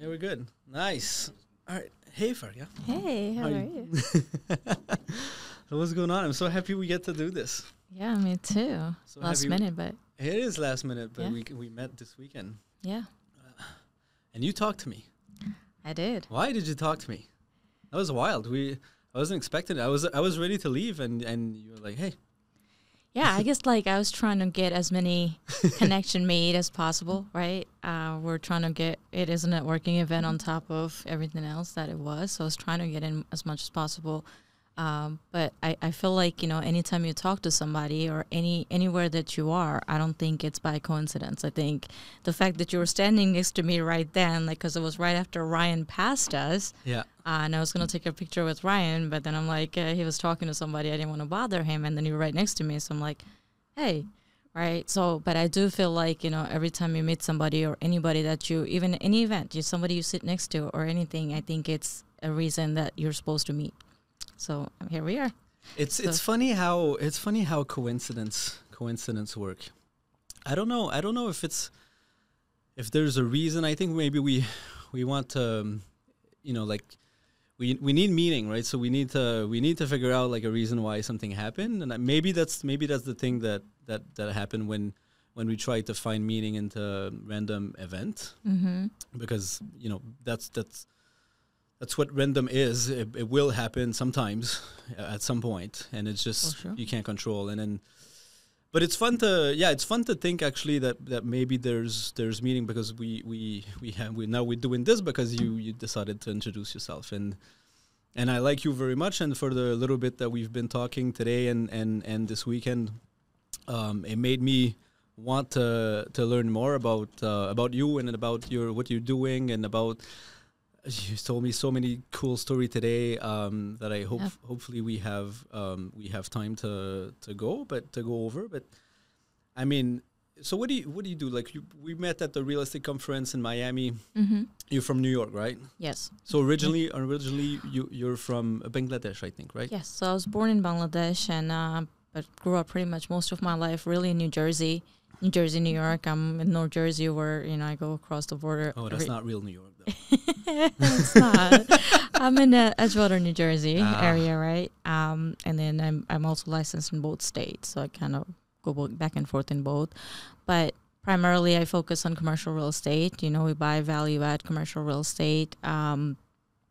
Yeah, we're good. Nice. All right. Hey, Faria. Hey, how How are you- so what's going on? I'm so happy we get to do this. Yeah, me too. So Last minute, but It is last minute, but Yeah. we we met this weekend, yeah, uh, and you talked to me. I did. Why did you talk to me? That was wild. We I wasn't expecting it. I was I was ready to leave, and and you were like, hey, Yeah, I guess like I was trying to get as many connection made as possible, right? Uh, we're trying to get it is a networking event on top of everything else that it was. So I was trying to get in as much as possible. Um, but I, I feel like, you know, anytime you talk to somebody or any anywhere that you are, I don't think it's by coincidence. I think the fact that you were standing next to me right then, like, because it was right after Ryan passed us, yeah, uh, and I was going to take a picture with Ryan, but then I'm like, uh, he was talking to somebody. I didn't want to bother him. And then you were right next to me. So I'm like, hey, right. So, but I do feel like, you know, every time you meet somebody or anybody that you, even any event, you somebody you sit next to or anything, I think it's a reason that you're supposed to meet. So here we are. it's So- it's funny how it's funny how coincidence coincidence work. I don't know. I don't know if it's if there's a reason. I think maybe we we want to, um, you know, like we we need meaning, right? So we need to we need to figure out like a reason why something happened, and maybe that's maybe that's the thing that that that happened when when we try to find meaning into random event Mm-hmm. because you know that's that's that's what random is. It, it will happen sometimes at some point, and it's just sure. you can't control. And then, but it's fun to yeah, it's fun to think actually that that maybe there's there's meaning because we we we have we now we're doing this because you you decided to introduce yourself and. And I like you very much, and for the little bit that we've been talking today and, and, and this weekend, um, it made me want to to learn more about uh, about you and about your what you're doing and about you told me so many cool story today um, that I hope Yeah. hopefully we have um, we have time to to go but to go over but I mean so what do you what do you do like you, we met at the real estate conference in Miami Mm-hmm. you're from New York right Yes. so originally originally you you're from Bangladesh I think right Yes. So I was born in Bangladesh and uh, but grew up pretty much most of my life really in New Jersey, New Jersey, New York. I'm in North Jersey where you know I go across the border. oh that's not real New York it's not. I'm in uh, Edgewater, New Jersey Ah. area, right? Um, and then I'm I'm also licensed in both states, so I kind of go back and forth in both. But primarily, I focus on commercial real estate. You know, we buy value add commercial real estate, um,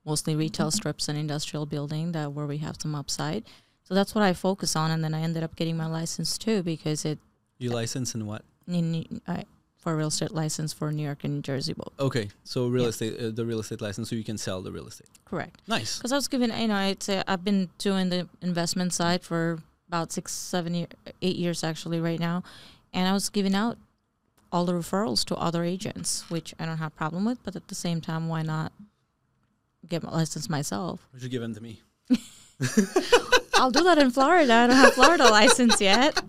mostly retail strips and industrial building that where we have some upside. So that's what I focus on, and then I ended up getting my license too because it you license in what in, I, for a real estate license for New York and New Jersey both. okay so real Yeah. estate uh, the real estate license so you can sell the real estate Correct. nice Because I was given, you know, I'd say I've been doing the investment side for about six, seven, year, eight years actually right now, and I was giving out all the referrals to other agents, which I don't have a problem with. But at the same time, why not get my license myself? you should give them to me I'll do that in Florida. I don't have Florida license yet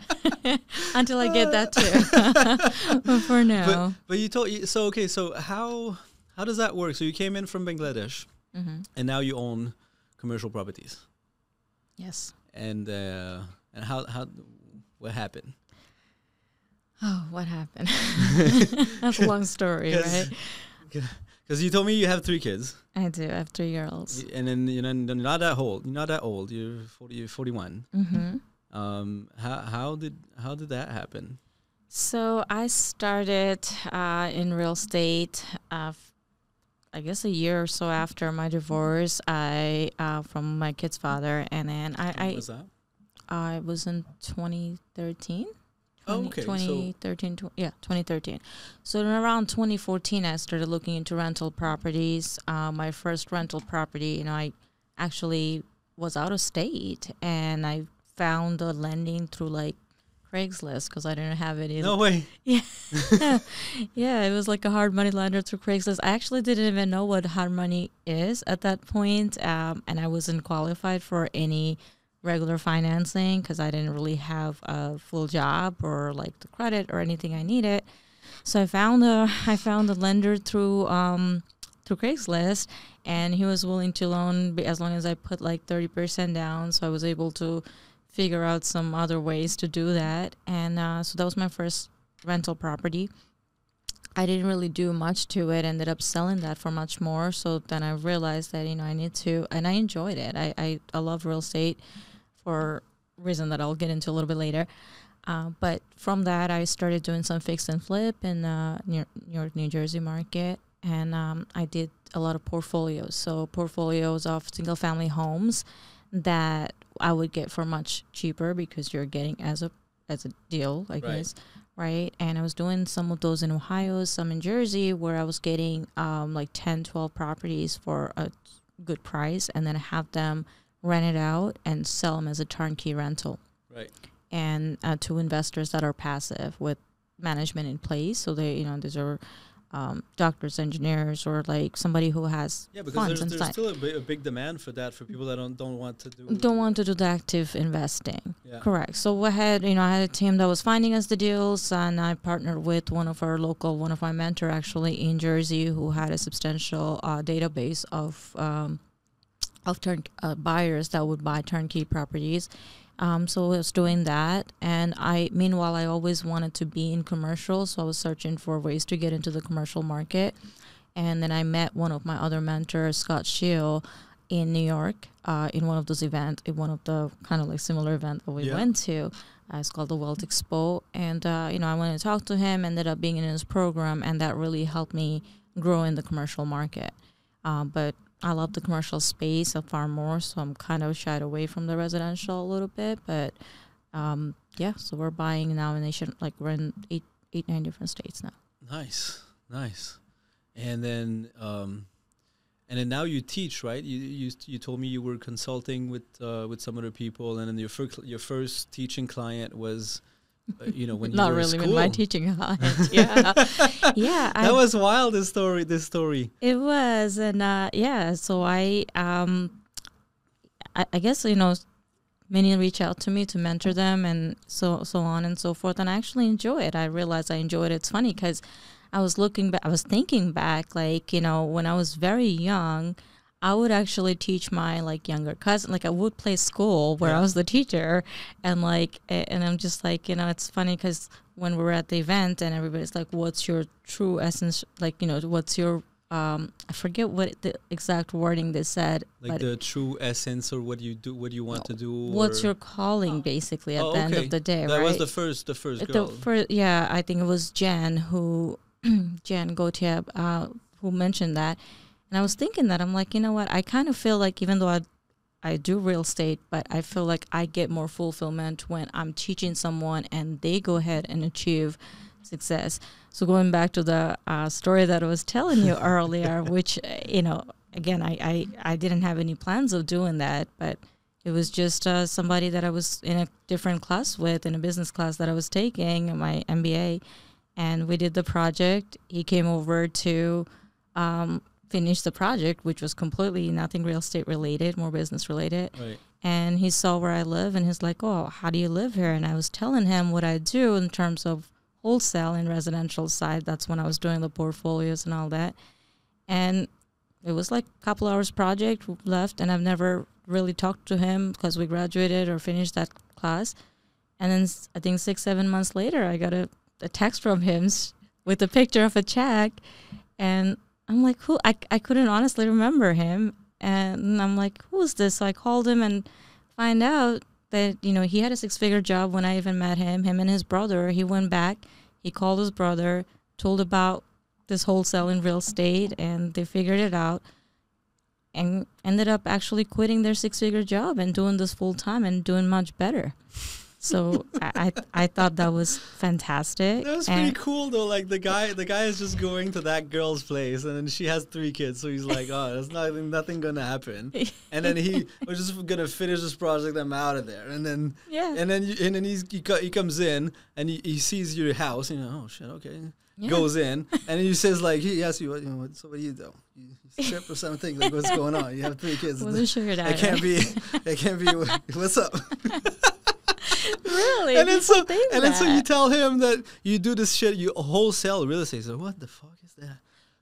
until I get that too. but for now, But you told you- so okay. So how how does that work? So you came in from Bangladesh, hmm and now you own commercial properties. yes. And uh, and how how what happened? Oh, what happened? That's a long story, Yes. right? Because you told me you have three kids, I do. I have three girls. and then you know you're not that old. You're not that old. You're 40, you're 41. Mm-hmm. Um, how how did how did that happen? So I started uh, in real estate. Uh, I guess a year or so after my divorce, I uh, from my kid's father, and then I When I, was that? I was in 2013. Oh, 20 okay, so- 2013, tw- yeah, 2013. So around 2014, I started looking into rental properties. Uh, my first rental property, you know, I actually was out of state, and I found a lending through like Craigslist because I didn't have any. in No way. yeah, it was like a hard money lender through Craigslist. I actually didn't even know what hard money is at that point, um, and I wasn't qualified for any regular financing because I didn't really have a full job or like the credit or anything I needed. So I found a I found a lender through um, through Craigslist, and he was willing to loan as long as I put like thirty percent down. So I was able to figure out some other ways to do that, and uh, so that was my first rental property. I didn't really do much to it. Ended up selling that for much more. So then I realized that you know I need to, and I enjoyed it. I I, I love real estate for reason that I'll get into a little bit later. Uh, but from that, I started doing some fix and flip in the New York, New Jersey market, and um, I did a lot of portfolios. So portfolios of single family homes that I would get for much cheaper because you're getting as a as a deal, I Right. guess, right? And I was doing some of those in Ohio, some in Jersey, where I was getting um, like 10, 12 properties for a good price, and then have them rent it out and sell them as a turnkey rental Right. and uh, to investors that are passive with management in place. So they, you know, these are um, doctors, engineers, or like somebody who has Yeah, because funds there's, there's still a, big demand for that for people that don't don't want to do. Don't want to do the active investing. Yeah. Correct. So I had, you know, I had a team that was finding us the deals, and I partnered with one of our local, one of my mentor actually in Jersey, who had a substantial uh, database of um, of turn uh, buyers that would buy turnkey properties. Um, so I was doing that, and I meanwhile I always wanted to be in commercial, so I was searching for ways to get into the commercial market. And then I met one of my other mentors, Scott Shield, in New York, uh, in one of those events, in one of the kind of like similar event that we Yeah. went to. Uh, it's called the World Expo, and uh, you know I went to talk to him, ended up being in his program, and that really helped me grow in the commercial market. Um, but I love the commercial space far more, so I'm kind of shied away from the residential a little bit. But um, yeah, so we're buying now in nation like we're in eight, eight, nine different states now. Nice, nice. And then, um, and then now you teach, right? You you you told me you were consulting with uh, with some other people, and then your first your first teaching client was, you know, when you Not really in my teaching client. yeah, yeah. I that was wild. This story. This story. It was, and uh, yeah. So I, um, I, I guess you know, many reach out to me to mentor them, and so so on and so forth. And I actually enjoy it. I realize I enjoy it. It's funny because I was looking back. I was thinking back, like you know, when I was very young. I would actually teach my like younger cousin. Like I would play school where I was the teacher, and like, and I'm just like, you know, it's funny because when we were at the event and everybody's like, "What's your true essence?" Like, you know, what's your um, I forget what the exact wording they said, Like but the true essence, or what you do, what you want to do. what's your calling basically at Oh, the end of the day, That right? was the first, the first the girl. first, yeah, I think it was Jen who Jan Gautier uh, who mentioned that, and I was thinking that I'm like, you know what? I kind of feel like even though I I do real estate, but I feel like I get more fulfillment when I'm teaching someone and they go ahead and achieve success. So going back to the uh, story that I was telling you earlier, which uh, you know, again, I, I I didn't have any plans of doing that, but it was just uh, somebody that I was in a different class with, in a business class that I was taking in my MBA, and we did the project. He came over to um, finish the project, which was completely nothing real estate related, more business related. right. And he saw where I live, and he's like, "Oh, how do you live here?" And I was telling him what I do in terms of wholesale and residential side. That's when I was doing the portfolios and all that. And it was like a couple hours project left, and I've never really talked to him because we graduated or finished that class. And then I think six, seven months later, I got a, a text from him with a picture of a check, and I'm like, who? I, I couldn't honestly remember him, and I'm like, who is this? So I called him and find out that you know he had a six figure job when I even met him. Him and his brother. He went back. He called his brother, told about this wholesale in real estate, and they figured it out, and ended up actually quitting their six figure job and doing this full time and doing much better. So I, I I thought that was fantastic. That was and- pretty cool though. Like the guy, the guy is just going to that girl's place, and then she has three kids, so he's like, "Oh, there's nothing, nothing gonna happen." And then he was just gonna finish this project. I'm out of there. And then, Yeah. and then, you, and then he's, he, he comes in and he, he sees your house. You know, oh shit, okay. Yeah. Goes in and he says like he asks you, what, you know, what, so what do you do? You, you strip or something? Like what's going on? You have three kids. Wasn't sure that It can't be. It can't be. What's up? Really. and then so, and then so you tell him that you do this shit. You wholesale real estate. So what the fuck is that?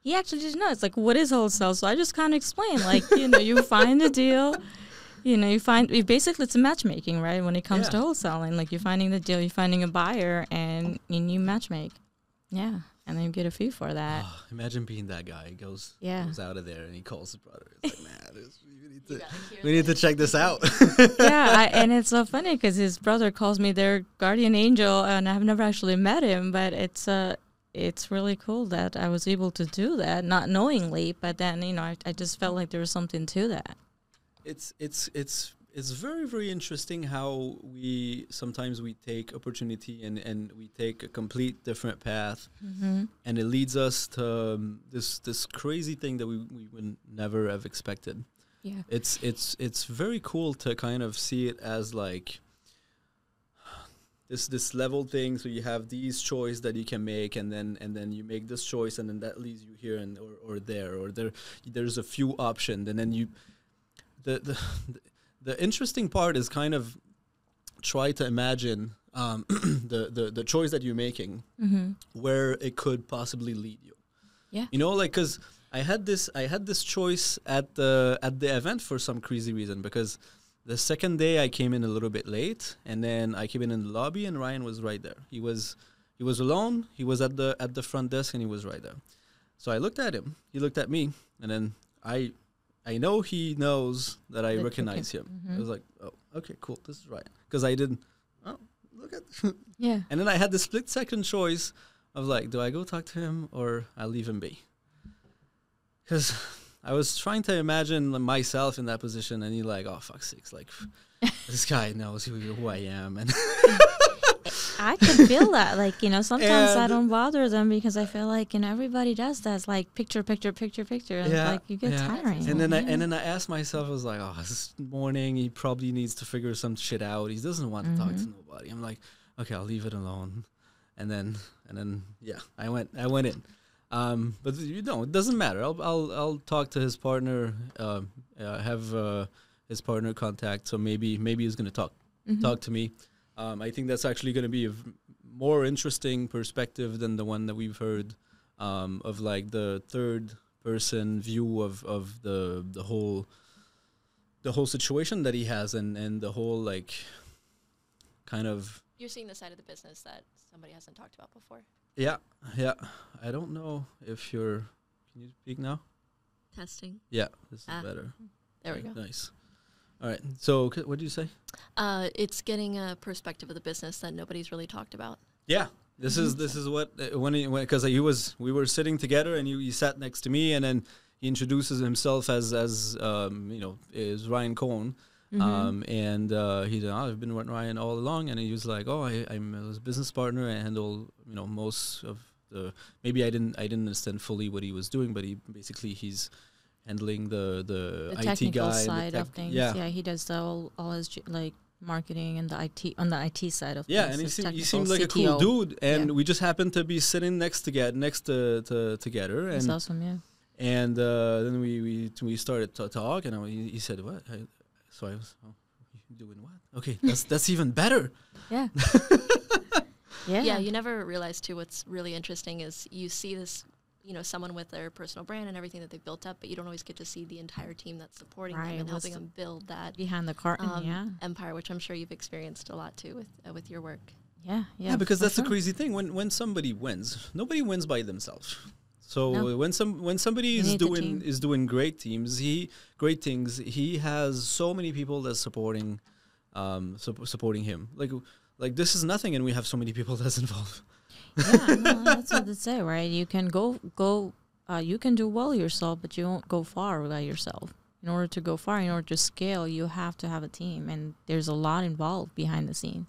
he actually didn't know. It's like, what is wholesale? So I just kind of explain. like, you know, you find a deal, you know, you find, you basically, it's a matchmaking, right? When it comes to wholesaling, like, you're finding the deal, you're finding a buyer, and, and you matchmake. Yeah. And then you get a fee for that. Oh, imagine being that guy. He goes Yeah. goes out of there and he calls his brother. He's like, man, this, we need to we need to check this out. yeah, I, and it's so funny because his brother calls me their guardian angel, and I've never actually met him, but it's uh, it's really cool that I was able to do that, not knowingly, but then you know I, I just felt like there was something to that. it's it's it's it's very very interesting how we sometimes we take opportunity and and we take a complete different path Mm-hmm. and it leads us to um, this this crazy thing that we, we would never have expected Yeah. it's it's it's very cool to kind of see it as like this this level thing so you have these choice that you can make and then and then you make this choice and then that leads you here and or, or there or there there's a few options and then you the the the interesting part is kind of try to imagine um, the, the the choice that you're making Mm-hmm. where it could possibly lead you. Yeah. You know, like because I had this I had this choice at the at the event for some crazy reason because the second day I came in a little bit late and then I came in in the lobby and Ryan was right there. He was he was alone. He was at the at the front desk and he was right there. So I looked at him. He looked at me and then I I know he knows that I That recognize him. I Mhm. was like, oh, okay, cool, this is right. Because I didn't. Oh, look at. Yeah. And then I had the split second choice of like, do I go talk to him or I leave him be? Because I was trying to imagine myself in that position, and you're like, oh fuck six. like this guy knows who, who I am, and I could feel that. Like, you know, sometimes I don't bother them because I feel like, you know, everybody does that. It's like picture, picture, picture, picture. And Yeah, like you get yeah. tiring. and then I, and then I asked myself, I was like, oh, this morning he probably needs to figure some shit out. He doesn't want to talk to Mhm. nobody. I'm like, okay, I'll leave it alone, and then and then yeah, I went I went in. Um, but you know, it doesn't matter. I'll I'll I'll talk to his partner. Um, uh, have uh, his partner contact. So maybe maybe he's gonna talk Mhm. talk to me. Um, I think that's actually going to be a v- more interesting perspective than the one that we've heard um, of like the third person view of, of the the whole the whole situation that he has and, and the whole like kind of You're seeing the side of the business that somebody hasn't talked about before. yeah yeah I don't know if you're can you speak now Testing. yeah this is Ah. better There we Okay, go. nice all right. So what did you say? Uh, it's getting a perspective of the business that nobody's really talked about. Yeah, this is this is what uh, when he because he was we were sitting together and he, he sat next to me and then he introduces himself as as um, you know is Ryan Cohn. Mhm. um, and uh, he said oh, I've been with Ryan all along. And he was like oh I, I'm his business partner. I handle you know most of the maybe I didn't I didn't understand fully what he was doing but he basically he's handling the the, the IT technical guy and the side of things. yeah Yeah. he does the all, all his like marketing and the IT on the IT side of Yeah, things. Yeah, and he, his seemed, he technical seemed like a cool dude, and Yeah. we just happened to be sitting next to get next to, to together, That's and awesome. Yeah. and uh, then we we we started to talk, and I, he he said, "What?" I, so I was, oh, doing what? Okay, that's that's even better. Yeah. yeah. Yeah. you never realize too. What's really interesting is you see this, you know, someone with their personal brand and everything that they've built up, but you don't always get to see the entire team that's supporting Right, them and helping them build that behind the curtain. um, yeah. empire, which I'm sure you've experienced a lot too with uh, with your work. Yeah. Yeah. Yeah, because that's sure. the crazy thing. When when somebody wins, nobody wins by themselves. So No. when some when somebody You is doing is doing great teams, he great things. He has so many people that's supporting, um, sup- supporting him. Like like this is nothing, and we have so many people that's involved. Yeah, no, that's what they say, right? You can go go, uh, you can do well yourself, but you won't go far by yourself. In order to go far, in order to scale, you have to have a team, and there's a lot involved behind the scene.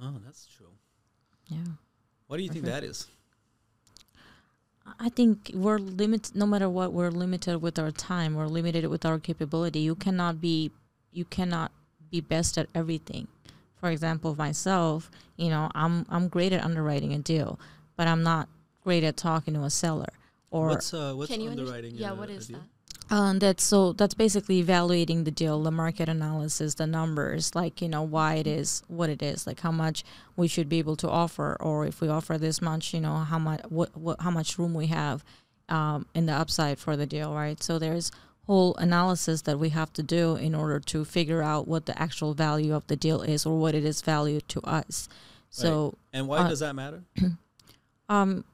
Oh, that's true. Yeah, What do you think that is? I think we're limited. No matter what, we're limited with our time. We're limited with our capability. You cannot be, you cannot be best at everything. For example, myself, you know, I'm I'm great at underwriting a deal, but I'm not great at talking to a seller or what's uh, what's Can you underwriting? Yeah, a is deal? that? Um, that's so that's basically evaluating the deal, the market analysis, the numbers, like you know why it is what it is, like how much we should be able to offer, or if we offer this much, you know how much what, what how much room we have um, in the upside for the deal, right? So there's whole analysis that we have to do in order to figure out what the actual value of the deal is or what it is valued to us. So And why uh, does that matter? um,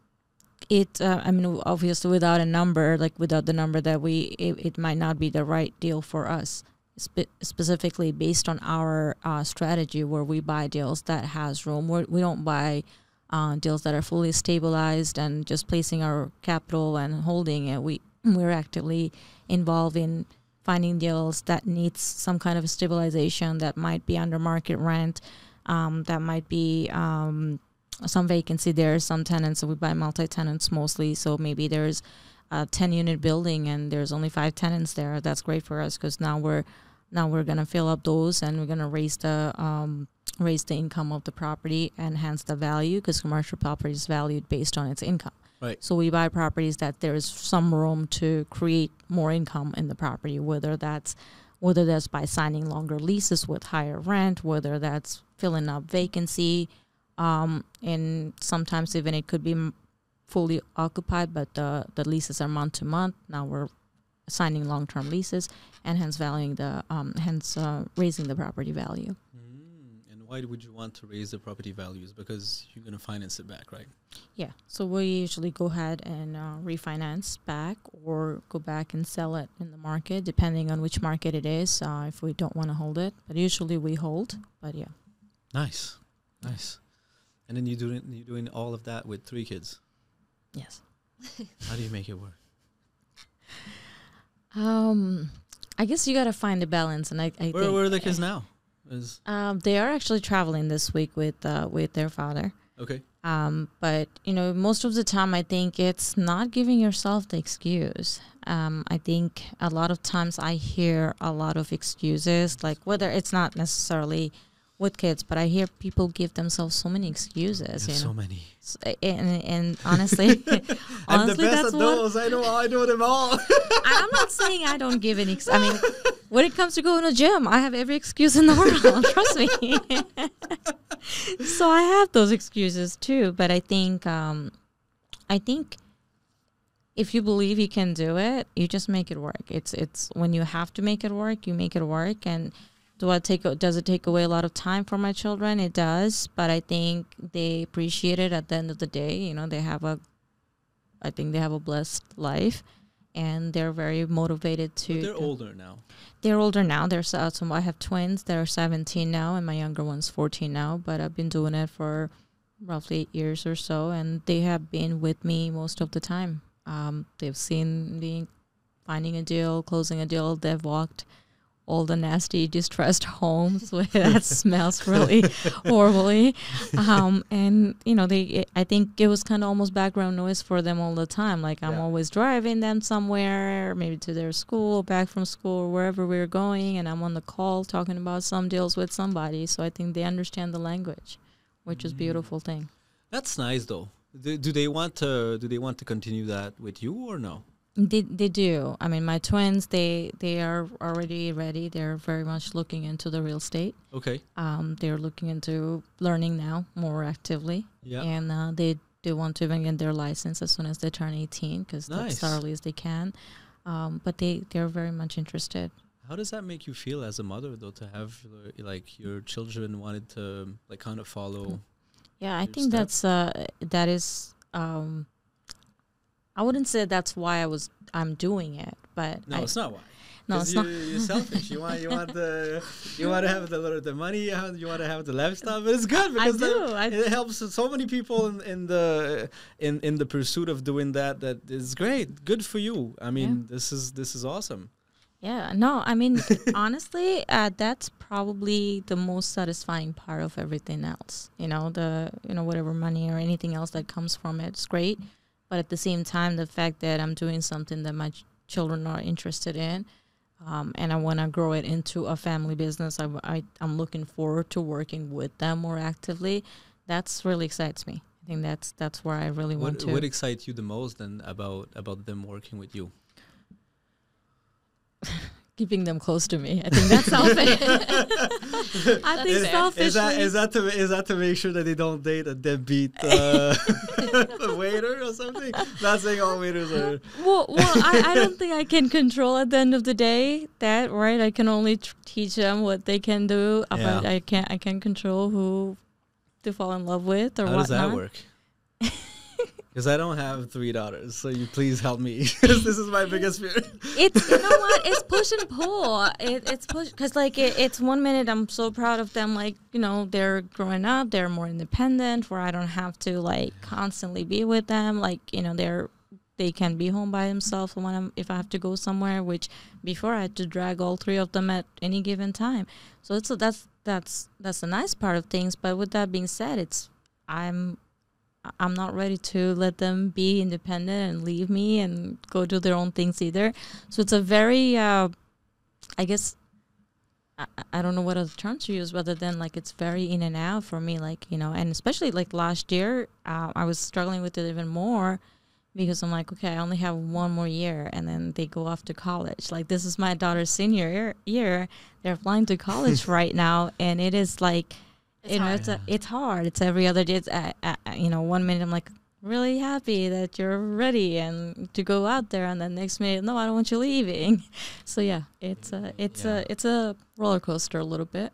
it uh, i mean obviously without a number like without the number that we it, it might not be the right deal for us Spe- specifically based on our uh, strategy where we buy deals that has room We're, we don't buy uh, deals that are fully stabilized and just placing our capital and holding it we we're actively involved in finding deals that needs some kind of stabilization that might be under market rent um, that might be um, some vacancy there, some tenants. So we buy multi tenants mostly. So maybe there's a 10 unit building and there's only five tenants there. That's great for us because now we're now we're gonna fill up those and we're gonna raise the um, raise the income of the property and hence the value because commercial property is valued based on its income. Right. So we buy properties that there is some room to create more income in the property, whether that's whether that's by signing longer leases with higher rent, whether that's filling up vacancy, um, and sometimes even it could be fully occupied, but the the leases are month to month. Now we're signing long term leases, and hence valuing the um, hence uh, raising the property value. Why would you want to raise the property values? Because you're going to finance it back, right? Yeah, so we usually go ahead and uh, refinance back or go back and sell it in the market, depending on which market it is. Uh, if we don't want to hold it, but usually we hold. But yeah, Nice, nice. And then you're doing you're doing all of that with three kids. yes. How do you make it work? Um, I guess you got to find a balance, and I, I Where, think where are the kids now? Is um, they are actually traveling this week with uh, with their father. okay. Um, but you know, most of the time, I think it's not giving yourself the excuse. Um, I think a lot of times I hear a lot of excuses, like whether it's not necessarily with kids, but I hear people give themselves so many excuses. There's You know, so many. S- and, and honestly, I'm the honestly, best that's at what those. I know. I know them all. I'm not saying I don't give any. Ex- I mean, when it comes to going to the gym, I have every excuse in the world. trust me. so I have those excuses too. But I think, um, I think, if you believe you can do it, you just make it work. It's it's when you have to make it work, you make it work. And do I take? Does it take away a lot of time for my children? It does. But I think they appreciate it at the end of the day. You know, they have a. I think they have a blessed life and they're very motivated to. But they're older now. They're older now. They're so, so I have twins. They're 17 now, and my younger one's 14 now. But I've been doing it for roughly eight years or so, and they have been with me most of the time. Um, they've seen me finding a deal, closing a deal. They've walked all the nasty, distressed homes where that smells really horribly. Um, and you know, they. I think it was kind of almost background noise for them all the time. Like I'm Yeah. always driving them somewhere, maybe to their school, back from school, or wherever we're going, and I'm on the call talking about some deals with somebody. So I think they understand the language, which is a Mm. beautiful thing. That's nice though. Do, do they want to? Do they want to continue that with you or no? They they do. I mean, my twins they they are already ready. They're very much looking into the real estate. Okay. Um, they're looking into learning now more actively, Yeah. and uh, they they want to even get their license as soon as they turn eighteen because Nice. that's as early as they can. Um, but they they're very much interested. How does that make you feel as a mother though to have uh, like your children wanted to like kind of follow? Yeah, I think step? that's uh that is um. I wouldn't say that's why I was I'm doing it, but No, I, it's not why. No, it's you, not. You're selfish. You want you want the you want to have the the money. You, have, you want to have the lifestyle, but it's good because the- do. I it helps so many people in, in the in in the pursuit of doing that. That is great. Good for you. I mean, this is this is awesome. Yeah, no, I mean, honestly, uh, that's probably the most satisfying part of everything else. You know, the you know whatever money or anything else that comes from it. it is great, but at the same time, the fact that I'm doing something that my ch- children are interested in, um, and I want to grow it into a family business. I, I I'm looking forward to working with them more actively. That's really excites me. I think that's that's where I really want to. what excites you the most then about about them working with you? keeping them close to me. I think that's selfish. I think selfishly. Is that is that to is that to make sure that they don't date a deadbeat uh, waiter or something? Not saying all waiters are. well, well I, I don't think I can control at the end of the day that right. I can only tr- teach them what they can do, uh, Yeah. I can't. I can't control who to fall in love with or How does that work? Because I don't have three daughters, so you please help me. 'Cause this is my biggest fear. it's you know what? It's push and pull. It, it's push because like it, it's one minute i'm so proud of them like you know they're growing up they're more independent where i don't have to like constantly be with them. Like you know they're they can be home by themselves when I'm, if i have to go somewhere which before i had to drag all three of them at any given time. So it's that's that's that's the nice part of things. But with that being said it's i'm I'm not ready to let them be independent and leave me and go do their own things either. So it's a very, uh, I guess, I, I don't know what other term to use rather than like it's very in and out for me. Like, you know, and especially like last year, uh, I was struggling with it even more because I'm like, okay, I only have one more year and then they go off to college. Like, this is my daughter's senior year. year. They're applying to college right now. And it is like, It's you know, hard. it's a, it's hard. It's every other day. It's uh, uh, uh, you know, one minute I'm like really happy that you're ready and to go out there, and then next minute, no, I don't want you leaving. So yeah, it's a it's Yeah. a it's a roller coaster a little bit.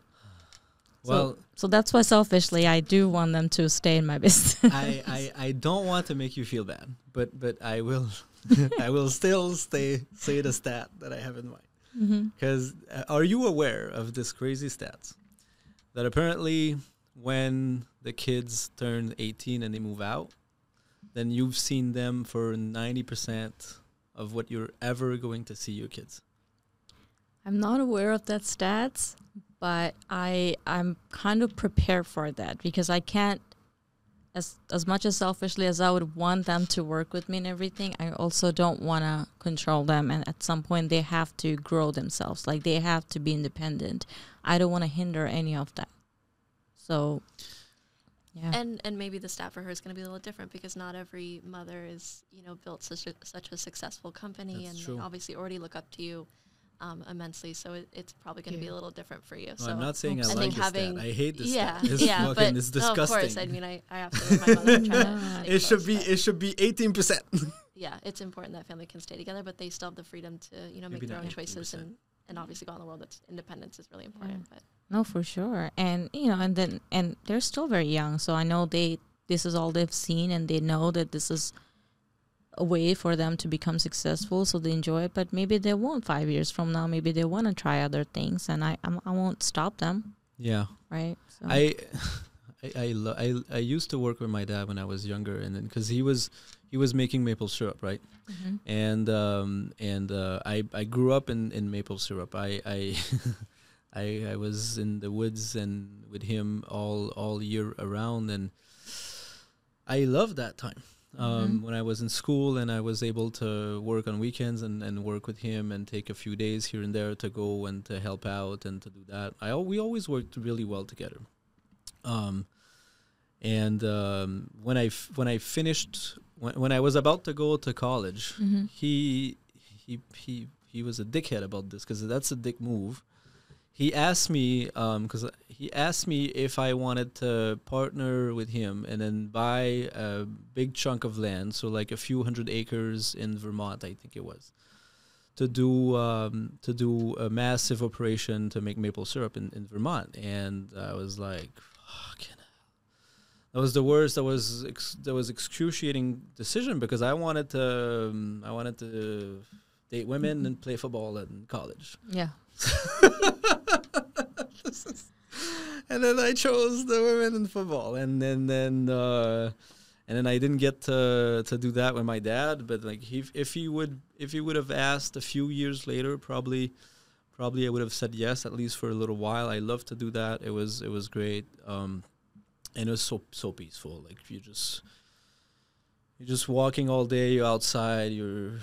Well, So that's why selfishly I do want them to stay in my business. I, I, I don't want to make you feel bad, but but I will I will still stay say the stat that I have in mind. Because uh, are you aware of this crazy stats that apparently when the kids turn 18 and they move out, then you've seen them for 90% of what you're ever going to see your kids. I'm not aware of that stats, but I I'm kind of prepared for that because I can't as as much as selfishly as I would want them to work with me and everything, I also don't want to control them and at some point they have to grow themselves. Like they have to be independent. I don't want to hinder any of that. So yeah. And and maybe the staff for her is going to be a little different because not every mother is you know built such a such a successful company That's and true. obviously already look up to you um, immensely. So it, it's probably going to be a little different for you. No, so I'm not saying I, I like think this having stat. I hate this yeah stat. It's yeah, fucking, but it's no, of course. I mean, I, I have to with my mother. I'm to stay it should close, be it should be 18%. yeah, it's important that family can stay together, but they still have the freedom to you know Maybe make their own choices 18%. and and obviously go out in the world. That's independence is really important. But No, for sure. And you know, and then and they're still very young, so I know they this is all they've seen and they know that this is a way for them to become successful, so they enjoy it. But maybe they won't five years from now. Maybe they want to try other things, and I I'm, I won't stop them, yeah. right? So, I, I, I, lo- I, I used to work with my dad when I was younger, and then because he was, he was making maple syrup, right? Mhm. And um, and uh, I, I grew up in, in maple syrup. I, I, I, I was in the woods and with him all all year around, and I loved that time. Um, Mhm. When I was in school and I was able to work on weekends and, and work with him and take a few days here and there to go and to help out and to do that, I we always worked really well together. Um, and um, when I f- when I finished when, when I was about to go to college, Mhm. he he he he was a dickhead about this because that's a dick move. He asked me because he asked me if I wanted to partner with him and then buy a big chunk of land, so like a few hundred acres in Vermont, I think it was, to do um, to do a massive operation to make maple syrup in, in Vermont. And I was like, fucking. That was the worst. That was ex- that was excruciating decision because I wanted to um, I wanted to date women and play football in college. yeah. and then I chose the women in football, and then then uh, and then I didn't get to to do that with my dad. But like, he, if he would if he would have asked a few years later, probably probably I would have said yes at least for a little while. I love to do that. It was it was great, um, and it was so so peaceful. Like you just you're just walking all day. You're outside. You're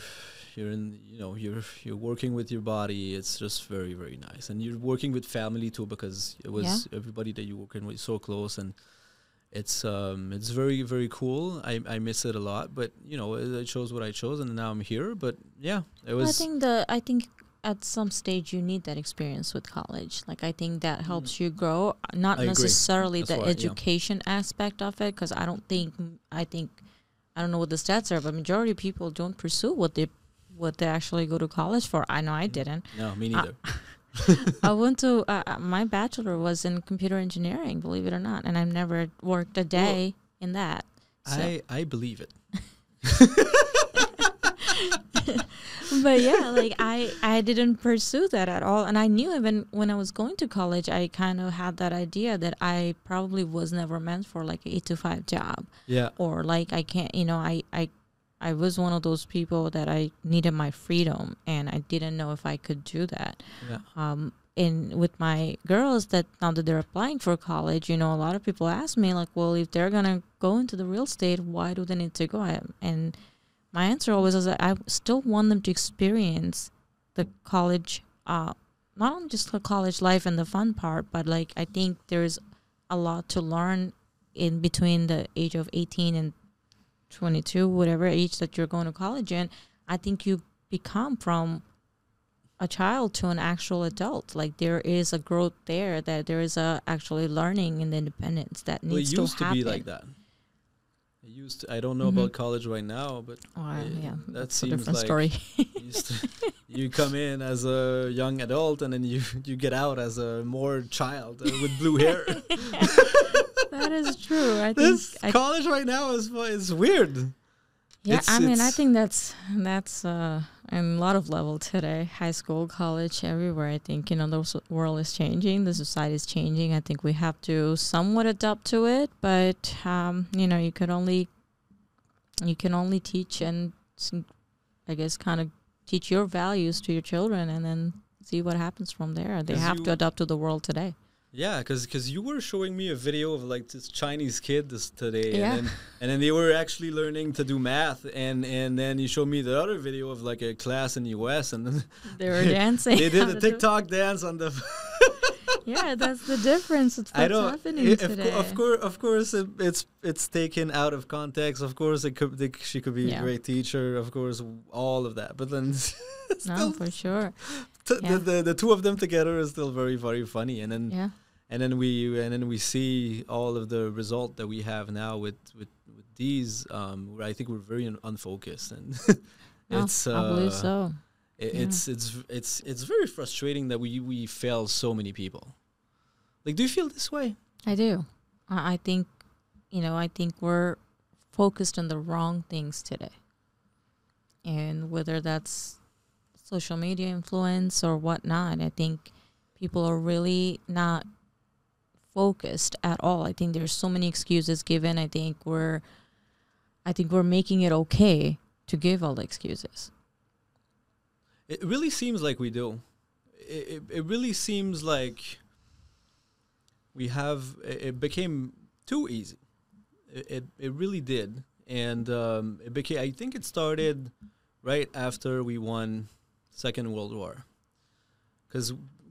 you're in you know you're you're working with your body it's just very very nice and you're working with family too because it was everybody that you're working with so close and it's um it's very very cool i i miss it a lot but you know i chose what i chose and now i'm here but yeah it Well, I was think the I think at some stage you need that experience with college. Like I think that helps you grow. Not Mm. I necessarily the why, yeah. education aspect of it, because I don't think I think I don't know what the stats are, but majority of people don't pursue what they what they actually go to college for. I know I didn't. no me neither I went to uh, uh, my bachelor was in computer engineering, believe it or not, and I've never worked a day in that. So, i i believe it but yeah, like I I didn't pursue that at all, and I knew even when I was going to college, I kind of had that idea that I probably was never meant for like an eight to five job, Yeah. or like I can't, you know, I I I was one of those people that I needed my freedom, and I didn't know if I could do that. Yeah. Um, and with my girls that now that they're applying for college, you know, a lot of people ask me like, well, if they're gonna go into the real estate, why do they need to go? I, and my answer always is that I still want them to experience the college, uh, not only just the college life and the fun part, but like I think there's a lot to learn in between the age of 18 and 22, whatever age that you're going to college in. I think you become from a child to an actual adult. Like there is a growth there, that there is a actually learning and independence that Well, it needs used to to, happen. be like that. It used to, I don't know Mhm. about college right now, but Oh, I- yeah, that that's a different like- story. used to, you come in as a young adult and then you you get out as a more child uh, with blue hair. that is true. I think this I college right now is is weird. Yeah, It's- I mean, I think that's that's uh, in a lot of level today. High school, college, everywhere. I think you know the world is changing, the society is changing. I think we have to somewhat adapt to it, but um, you know, you could only you can only teach and i guess kind of teach your values to your children, and then see what happens from there. They have to adapt to the world today. Yeah, because because you were showing me a video of like this Chinese kid this today, Yeah. and then and then they were actually learning to do math, and and then you showed me the other video of like a class in the U.S. and then They were dancing. they did a do- TikTok dance on the. Yeah, that's the difference. It's I don't. happening i- of, today. co- of course, of course, it, it's it's taken out of context. Of course, it could they, she could be Yeah. a great teacher. Of course, all of that. But then, no, for sure. t- Yeah. the, the the two of them together is still very very funny. And then Yeah. And then we and then we see all of the result that we have now with with, with these. Um, where I think we're very un- unfocused and. No, it's I believe uh, so. it- Yeah. it's it's it's it's very frustrating that we we fail so many people. Like, do you feel this way? I do. I, I think, you know, I think we're focused on the wrong things today. And whether that's social media influence or whatnot, I think people are really not focused at all. I think there's so many excuses given. I think we're, I think we're making it okay to give all the excuses. It really seems like we do. It, it, it really seems like we have. It, it became too easy. It, it, it really did, and um, it became. I think it started right after we won Second World War,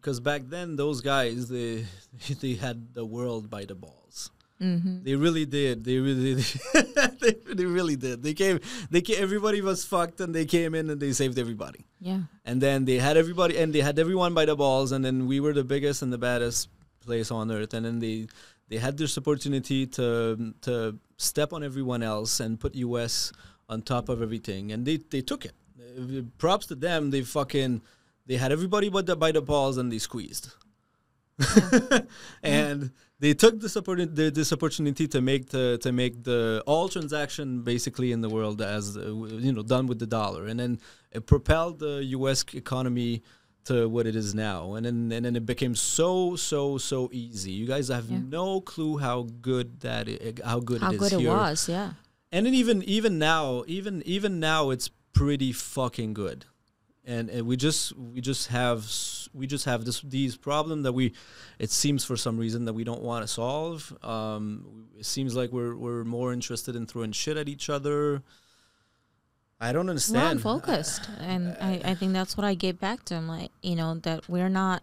because back then those guys they they had the world by the balls. Mm-hmm. They really did. They really, they, they really did. They came. They came, everybody was fucked, and they came in and they saved everybody. Yeah. And then they had everybody, and they had everyone by the balls. And then we were the biggest and the baddest place on earth. And then they they had this opportunity to to step on everyone else and put US on top of everything, and they they took it. Props to them. They fucking they had everybody but the, by the balls, and they squeezed. and they took this opportunity, this opportunity to make the to make the all transaction basically in the world as uh, you know done with the dollar, and then it propelled the U.S. economy to what it is now, and then and then it became so so so easy. You guys have Yeah. no clue how good that how good How it is good it was. Yeah. And then even even now, even even now, it's pretty fucking good. And, and we just we just have we just have this these problem that we it seems for some reason that we don't want to solve. Um, it seems like we're we're more interested in throwing shit at each other. I don't understand We're understand. unfocused, and I, I think that's what I get back to. I'm like, you know, that we're not.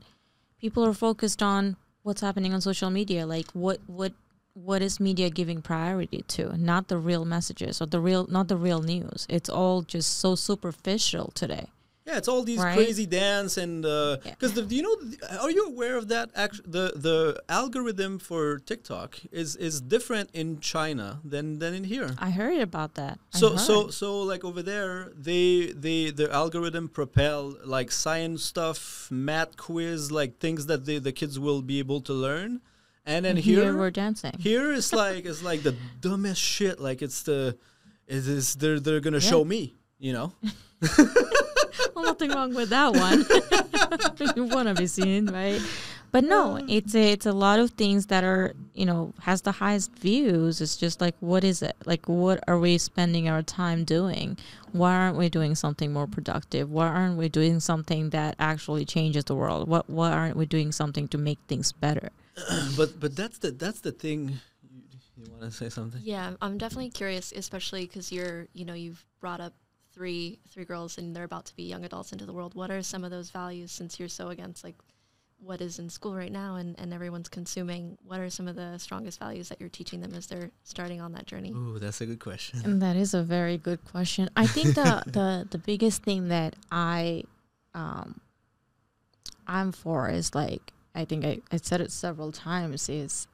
People are focused on what's happening on social media, like what what what is media giving priority to, not the real messages or the real, not the real news. It's all just so superficial today. Yeah, it's all these Right? crazy dance and uh, Yeah. because the do you know are you aware of that? Actually, the the algorithm for TikTok is is different in China than than in here. I heard about that. So so so like over there, they they the algorithm propel like science stuff, math quiz, like things that the the kids will be able to learn, and then And here here we're dancing. here is like it's like the dumbest shit. Like it's the is is they're they're gonna Yeah. show me. You know. well, nothing wrong with that one. you want to be seen, right? But no, it's a, it's a lot of things that are you know has the highest views. It's just like what is it? Like what are we spending our time doing? Why aren't we doing something more productive? Why aren't we doing something that actually changes the world? What why aren't we doing something to make things better? but but that's the that's the thing. You, you want to say something? Yeah, I'm- I'm definitely curious, especially because you're, you know, you've brought up three three girls and they're about to be young adults into the world. What are some of those values since you're so against like what is in school right now and, and everyone's consuming? What are some of the strongest values that you're teaching them as they're starting on that journey? Ooh, that's a good question. And that is a very good question. I think the the the biggest thing that I um I'm for is like I think I, I said it several times is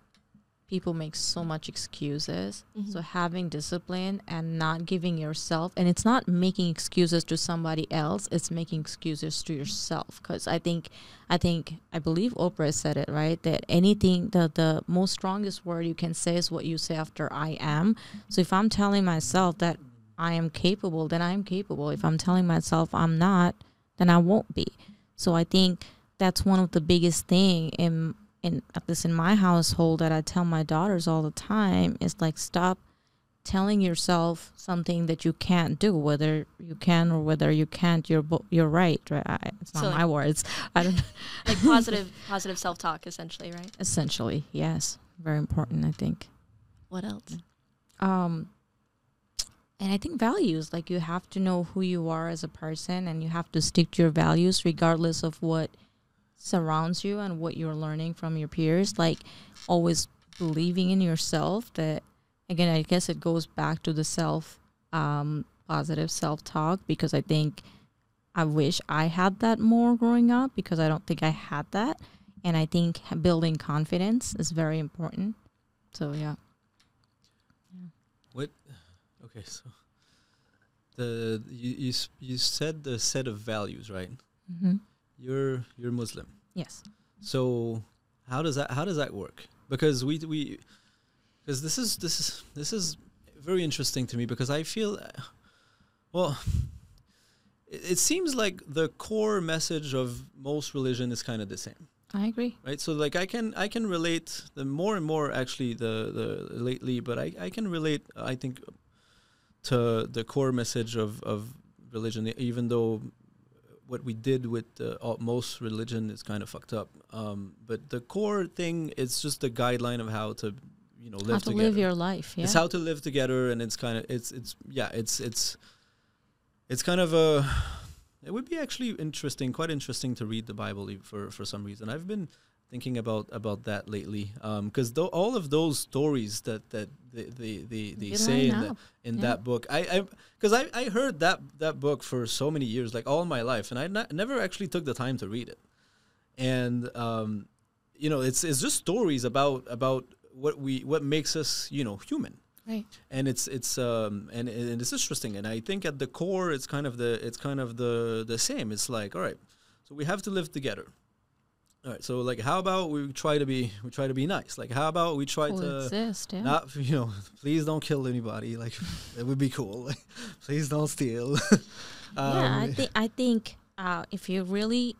people make so much excuses. Mhm. So having discipline and not giving yourself and it's not making excuses to somebody else, it's making excuses to yourself cuz I think I think I believe Oprah said it, right? That anything the the most strongest word you can say is what you say after I am. So if I'm telling myself that I am capable, then I am capable. If I'm telling myself I'm not, then I won't be. So I think that's one of the biggest thing in in at least in my household that I tell my daughters all the time is like stop telling yourself something that you can't do, whether you can or whether you can't. You're you're right. Right? I, it's not So, my words. I don't. like positive positive self talk, essentially, right? Essentially, yes, very important. I think. What else? um and i think values like you have to know who you are as a person and you have to stick to your values regardless of what surrounds you and what you're learning from your peers like always believing in yourself that again i guess it goes back to the self um positive self-talk because i think i wish i had that more growing up because i don't think i had that and i think building confidence is very important so yeah What? Okay, so the you you, you said the set of values, right? mm-hmm. You're you're Muslim, yes so how does that how does that work? Because we we because this is this is this is very interesting to me because I feel well. It, it seems like the core message of most religion is kind of the same. I agree. right so like i can i can relate the more and more actually the the lately but i i can relate i think to the core message of of religion even though what we did with uh, most religion is kind of fucked up um but the core thing is just the guideline of how to you know How live to together live your life. Yeah. it's how to live together and it's kind of it's it's yeah it's it's it's kind of a it would be actually interesting quite interesting to read the bible for for some reason i've been thinking about about that lately. Because though all of those stories that that they they, they, they say in, the, in yeah. that book i i because I, I heard that that book for so many years like all my life and i not, never actually took the time to read it. And um you know it's it's just stories about about what we what makes us you know human. Right. and it's it's um and, and it's interesting and i think at the core it's kind of the it's kind of the the same. It's like all right so we have to live together all right so like how about we try to be we try to be nice like how about we try to. Yeah. not you know please don't kill anybody like it would be cool like, please don't steal yeah. I Um, think I think uh, if you really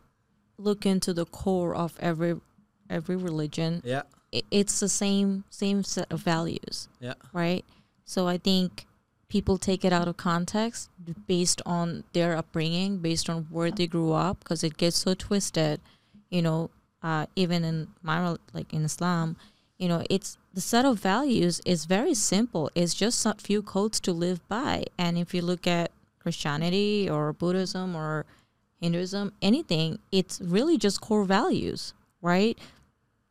look into the core of every every religion, yeah it's the same same set of values. Yeah. Right. So I think people take it out of context based on their upbringing, based on where they grew up, because it gets so twisted. You know, uh, even in my like in Islam, you know, it's the set of values is very simple. It's just a few codes to live by. And if you look at Christianity or Buddhism or Hinduism, anything, it's really just core values, right?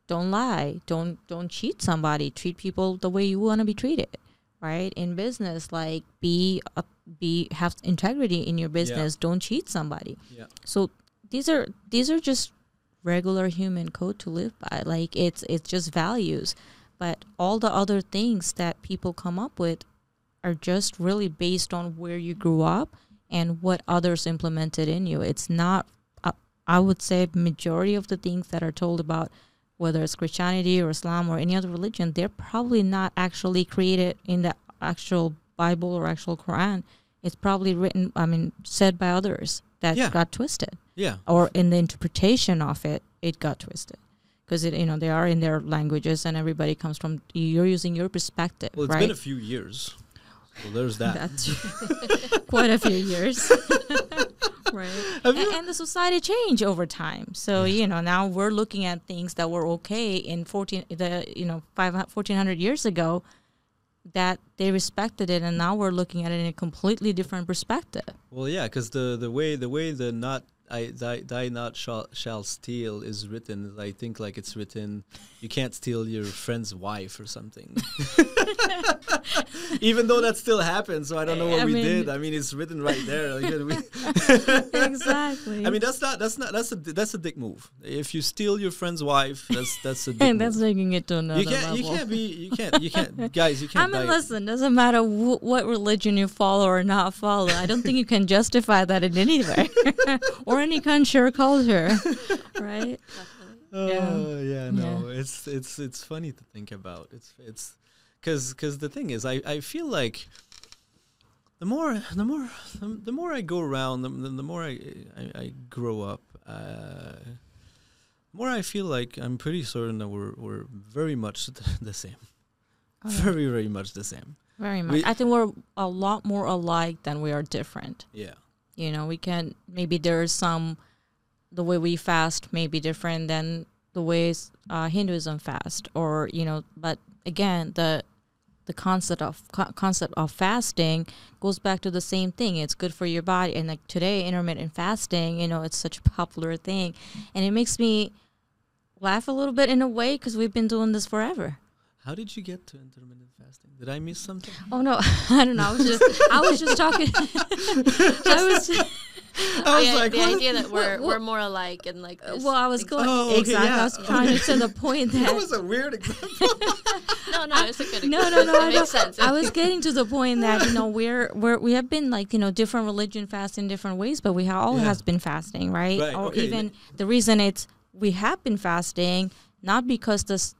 Don't lie. Don't don't cheat somebody. Treat people the way you want to be treated, right? In business, like be uh, be have integrity in your business. Don't cheat somebody. yeah So these are these are just regular human code to live by. Like it's it's just values, but all the other things that people come up with are just really based on where you grew up and what others implemented in you. It's not. Uh, I would say majority of the things that are told about whether it's Christianity or Islam or any other religion, they're probably not actually created in the actual Bible or actual Quran, it's probably written. I mean, said by others that Yeah. got twisted, Yeah. or in the interpretation of it, it got twisted. Because it, you know, they are in their languages, and everybody comes from. You're using your perspective, Well, it's right? been a few years. So there's that. That's quite a few years. right. And, and the society changed over time. So, you know, now we're looking at things that were okay in 14 the you know, 5 1400 years ago that they respected it and now we're looking at it in a completely different perspective. Well, yeah, because the the way the way the not I die, die not shall, shall steal is written, I think like it's written, you can't steal your friend's wife or something. Even though that still happens, so I don't know what I we mean- did. I mean, it's written right there. Like, exactly. I mean, that's not that's not that's a that's a dick move. If you steal your friend's wife, that's that's a dick and that's move. taking it to another You can't you can't be you can't you can't guys you can't I mean, listen, doesn't matter wh- what religion you follow or not follow. I don't think you can justify that in anywhere or any country or culture, right? Definitely. Oh yeah, no, it's it's it's funny to think about. It's it's because because the thing is, I I feel like the more the more the, the more I go around, the, the, the more I, I I grow up, uh, more I feel like I'm pretty certain that we're we're very much the, the same, Oh, yeah. very very much the same. Very much. We- I think we're a lot more alike than we are different. Yeah, You know, we can maybe there's some the way we fast may be different than the ways uh, Hinduism fast, or you know. But again, the the concept of co- concept of fasting goes back to the same thing. It's good for your body, and like today, intermittent fasting, you know, it's such a popular thing, and it makes me laugh a little bit in a way because we've been doing this forever. How did you get to intermittent fasting? Did I miss something? Oh no, I don't know. I was just I was just talking. I was I was oh, the, like, the what? idea that we're what- we're more alike and like this well, I was going Oh, okay, exactly. yeah, I was trying to the point that that. was a weird example. no no it's a good no, no, no. I, makes sense I was getting to the point that you know we're we're we have been like you know different religion fast in different ways, but we ha- all Yeah. has been fasting, right? Right, Or okay. even the reason it's we have been fasting not because this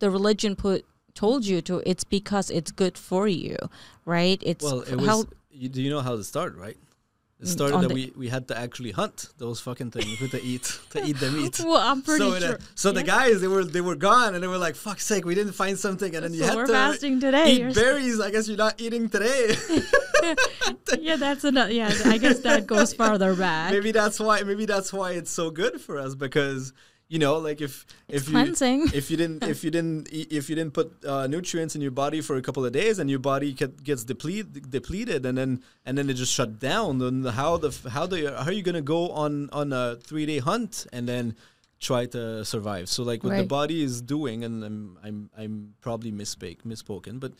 the religion put told you to. It's because it's good for you, right? It's Well, it was. how You, do you know how it started, right? It Mm, started that we, we had to actually hunt those fucking things to eat to eat the meat. Well, I'm pretty so it, uh, sure. so the guys they were they were gone and they were like fuck's sake we didn't find something and then you so had we're to fasting today. eat berries. I guess you're not eating today. yeah, that's another. Yeah, I guess that goes farther back. maybe that's why maybe that's why it's so good for us because you know like if It's if you if you didn't if you didn't if you didn't put uh, nutrients in your body for a couple of days and your body get, gets depleted depleted and then and then it just shut down then how the how the how are you gonna go on on a three day hunt and then try to survive? So like what the body is doing and I'm I'm I'm probably misspoke misspoken but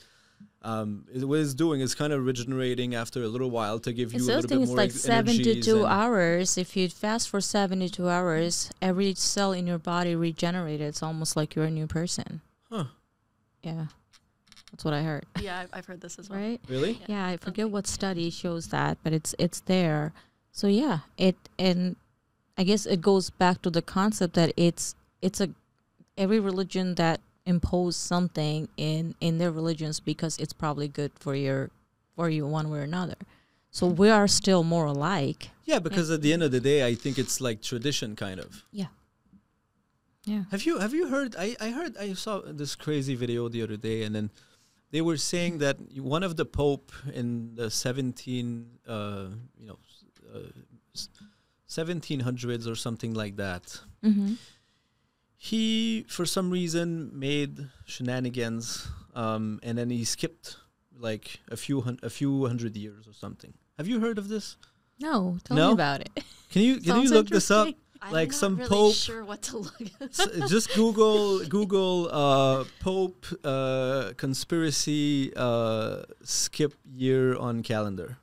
um, it, what it's doing is kind of regenerating after a little while to give you It's a little thing bit is more like ex- energies 72 hours. If you fast for 72 hours, every cell in your body regenerated. It's almost like you're a new person. Huh. Yeah. That's what I heard. yeah I've, I've heard this as well Right? Really? Yeah. Yeah, I forget what study shows that, but it's it's there. So yeah, it and I guess it goes back to the concept that it's it's a every religion that impose something in in their religions because it's probably good for your for you one way or another. So we are still more alike. Yeah, because at the end of the day, I think it's like tradition, kind of. Yeah. Yeah. Have you have you heard? I I heard I saw this crazy video the other day, and then they were saying that one of the pope in the seventeen, uh, you know, uh, seventeen hundreds or something like that. Mm-hmm. He, for some reason, made shenanigans, um, and then he skipped like a few hun- a few hundred years or something. Have you heard of this? No, tell No? me about it. Can you can you look this up? interesting. I'm like not some really pope- sure what to look at just Google Google uh, Pope uh, conspiracy uh, skip year on calendar.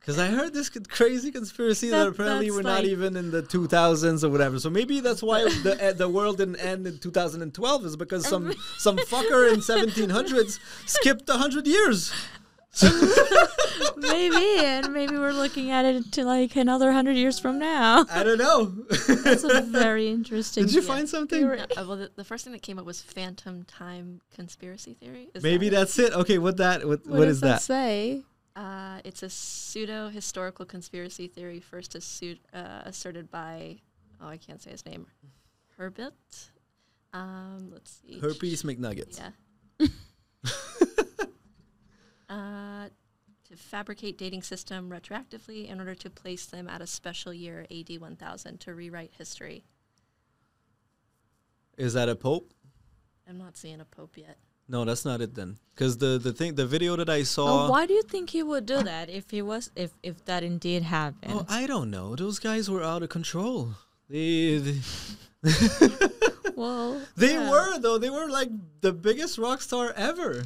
Huh. Because I heard this crazy conspiracy that, That- apparently we're not like- even in the 2000s or whatever. So maybe that's why the uh, the world didn't end in 2012 is because some some fucker in 1700s skipped 100 years. maybe, and maybe we're looking at it to like another hundred years from now. I don't know. That's a very interesting. Did you Yeah. find something? You're- Uh, well, the, the first thing that came up was phantom time conspiracy theory. Is Maybe that it? that's it. Okay, what that? What, what what does is that that? say? Uh, it's a pseudo historical conspiracy theory first assu- uh, asserted by, oh, I can't say his name, Herbert. Um, let's see. Herpes McNuggets. Yeah. uh, to fabricate dating system retroactively in order to place them at a special year AD 1000 to rewrite history. Is that a pope? I'm not seeing a pope yet. No, that's not it then. Because the the thing, the video that I Oh, saw. why do you think he would do that if he was if if that indeed happened? Oh, I don't know. Those guys were out of control. They they, well, they yeah. were though. They were like the biggest rock star ever.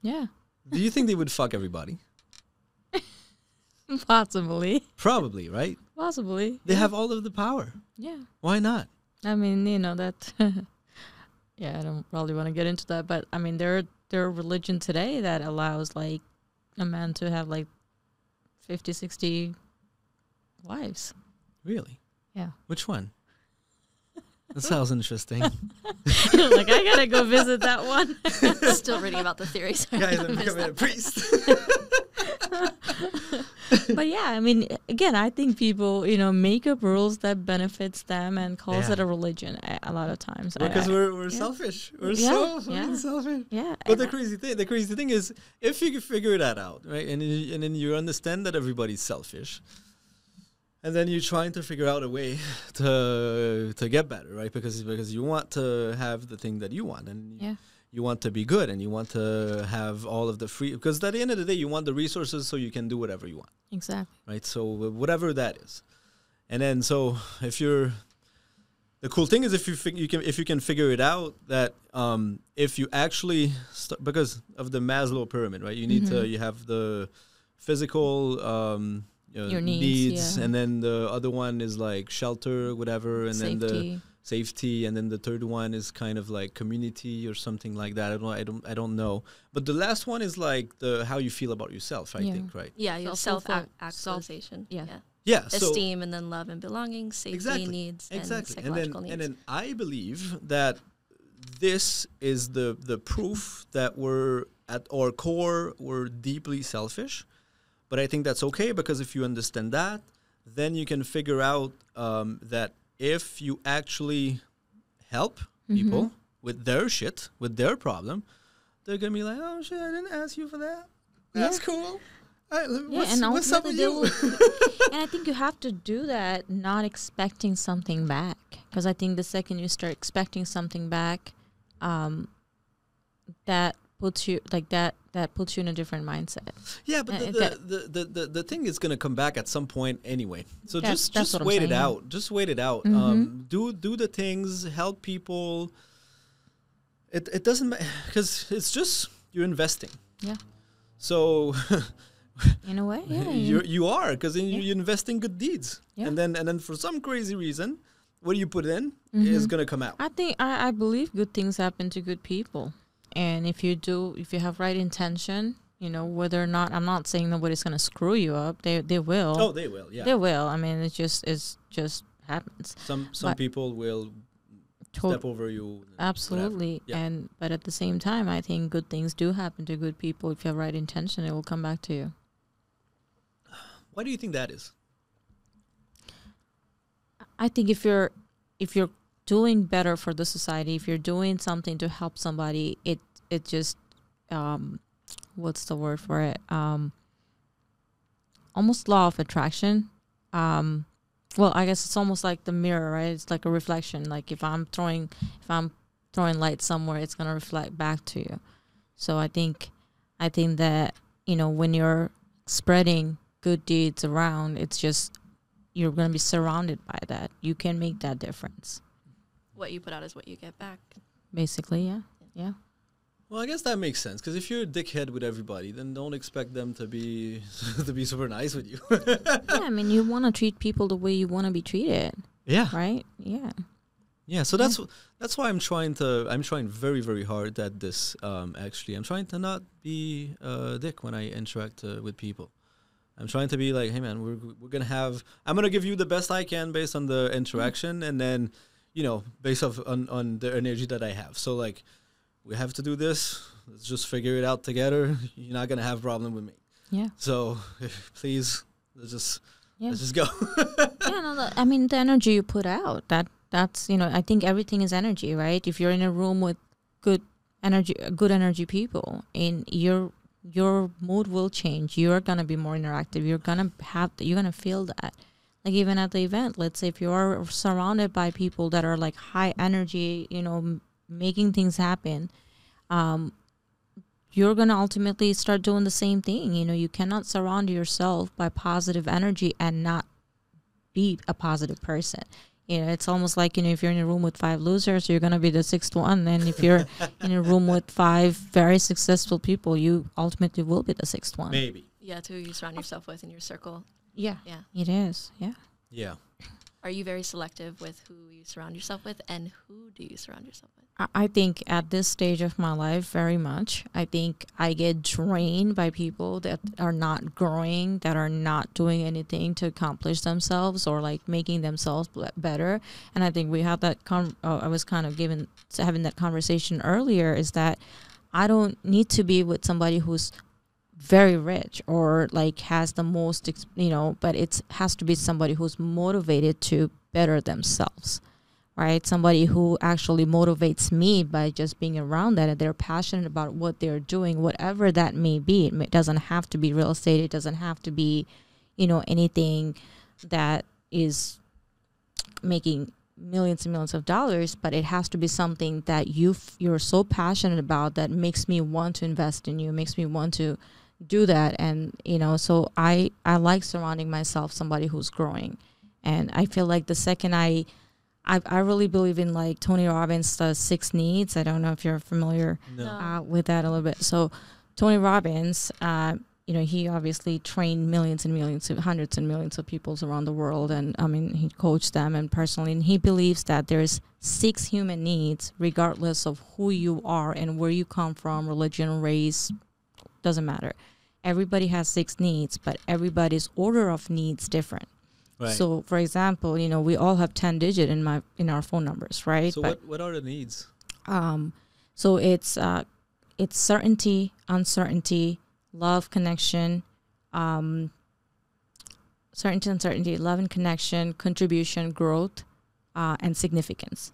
Yeah, Do you think they would fuck everybody? possibly, Probably, right? possibly. They have all of the power. Yeah, Why not? I mean, you know that. yeah, I don't probably want to get into that, but I mean, there there are religion today that allows like a man to have like 50, 60 wives. Really? Yeah. Which one? That sounds interesting. like I gotta go visit that one. Still reading about the theories. Guys, I'm becoming a priest. but yeah, I mean, again, I think people, you know, make up rules that benefits them and calls Yeah. it a religion a, a lot of times. Because I- we're, we're yeah. selfish. We're Yeah, so fucking yeah. selfish. yeah, But the crazy thing, the crazy thing is, if you can figure that out, right, and and then you understand that everybody's selfish, and then you're trying to figure out a way to to get better, right? Because because you want to have the thing that you want, and yeah, you want to be good, and you want to have all of the free. Because at the end of the day, you want the resources so you can do whatever you want exactly. right? So whatever that is, and then so if you're, the cool thing is if you fig- you can if you can figure it out that um, if you actually st- because of the Maslow pyramid, right? You need to Mhm. you have the physical um, you know, Your needs, yeah. and then the other one is like shelter, whatever, and then the Safety. safety and then the third one is kind of like community or something like that i don't i don't i don't know but the last one is like the how you feel about yourself i Yeah. think right Yeah, your self actualization. yeah. yeah. yeah so Esteem and then love and belonging, safety Exactly. needs, exactly and and then psychological and needs. then i believe that this is the the proof that we're at our core we're deeply selfish but i think that's okay because if you understand that then you can figure out um, that if you actually help Mm-hmm. people with their shit with their problem they're gonna be like oh shit i didn't ask you for that. That's cool. All right, Yeah, and what's up with you? and I think you have to do that not expecting something back because I think the second you start expecting something back, um, that puts you like that that puts you in a different mindset. Yeah, but Uh, the, the, the, the, the thing is going to come back at some point anyway. So just just wait it out. Just wait it out. Mhm. Um, do do the things, help people. It it doesn't matter because it's just you're investing. Yeah. So In a way, yeah. you you are because Yeah. you invest in good deeds, Yeah. and then and then for some crazy reason, what you put in is Mhm. going to come out. I think I, I believe good things happen to good people, and if you do, if you have right intention, you know whether or not I'm not saying nobody's gonna screw you up. They they will. Oh, they will. Yeah. They will. I mean, it just it's just happens. Some some But- people will To- step over you. Absolutely. Yeah. And but at the same time, I think good things do happen to good people. If you have right intention, it will come back to you. Why do you think that is? I think if you're if you're doing better for the society, if you're doing something to help somebody, it it just um what's the word for it? Um almost law of attraction. Um well, I guess it's almost like the mirror, right? It's like a reflection. Like if I'm throwing if I'm throwing light somewhere, it's gonna reflect back to you. So I think I think that, you know, when you're spreading good deeds around, it's just you're going to be surrounded by that. You can make that difference. what you put out is what you get back. Basically, yeah. Yeah. Well, I guess that makes sense because if you're a dickhead with everybody, then don't expect them to be to be super nice with you. yeah, I mean, you want to treat people the way you want to be treated, yeah, right? Yeah. Yeah, so that's that's why I'm trying to I'm trying very very hard at this. Um, actually, I'm trying to not be a dick when I interact uh, with people. I'm trying to be like, hey man, we're we're gonna have. I'm gonna give you the best I can based on the interaction, and then, you know, based off on on the energy that I have. So like, we have to do this. Let's just figure it out together. You're not gonna have a problem with me. Yeah. So please, let's just Yeah. let's just go. yeah, no, the- I mean the energy you put out. That that's you know I think everything is energy, right? If you're in a room with good energy, good energy people, and your your mood will change. You're gonna be more interactive. You're gonna have you're gonna feel that. Like even at the event, let's say if you are surrounded by people that are like high energy, you know, making things happen, um, you're going to ultimately start doing the same thing. You know, you cannot surround yourself by positive energy and not be a positive person. You know, it's almost like, you know, if you're in a room with five losers, you're going to be the sixth one. And if you're in a room with five very successful people, you ultimately will be the sixth one. Maybe. Yeah, to who you surround yourself with in your circle. Yeah, Yeah. it is. Yeah. Yeah. Are you very selective with who you surround yourself with, and who do you surround yourself with? I- think at this stage of my life, very much. I think I get drained by people that are not growing, that are not doing anything to accomplish themselves or like making themselves better. And I think we had that. Uh, I was kind of given having that conversation earlier. Is that I don't need to be with somebody who's very rich or like has the most, you know, but it has to be somebody who's motivated to better themselves right? Somebody who actually motivates me by just being around that and they're passionate about what they're doing, whatever that may be. It doesn't have to be real estate, it doesn't have to be, you know, anything that is making millions and millions of dollars, but it has to be something that you f- you're so passionate about that makes me want to invest in you, makes me want to do that and you know so i i like surrounding myself somebody who's growing and i feel like the second i I, I really believe in like Tony Robbins' the six needs. I don't know if you're familiar No. No. uh, with that a little bit. So Tony Robbins, uh, you know, he obviously trained millions and millions, of hundreds and millions of people around the world, and I mean, he coached them and personally, and he believes that there's six human needs, regardless of who you are and where you come from, religion, race, doesn't matter. Everybody has six needs, but everybody's order of needs different. Right. So, for example, you know, we all have ten digit in my in our phone numbers, right? so But what what are the needs? um, so it's uh, it's certainty, uncertainty, love, connection, um, certainty, uncertainty, love and connection, contribution, growth, uh, and significance.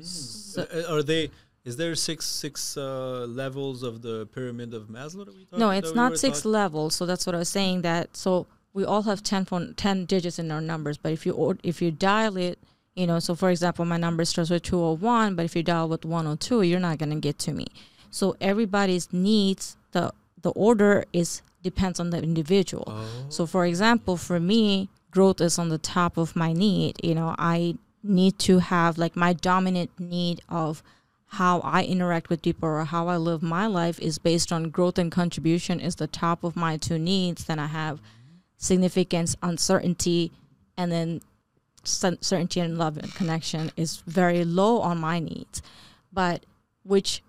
So- Uh, are they? Is there six six uh, levels of the pyramid of Maslow we no, it's we not six talking- levels. So that's what I was saying. That so we all have 10, phone, 10 digits in our numbers, but if you if you dial it, you know, so for example, my number starts with two hundred one, but if you dial with one hundred two, you're not gonna get to me. So everybody's needs the the order is depends on the individual. Oh. So, for example, for me, growth is on the top of my need. You know, I need to have like my dominant need of how I interact with people or how I live my life is based on growth and contribution is the top of my two needs. Then I have significance, uncertainty, and then cer- certainty and love and connection is very low on my needs. But which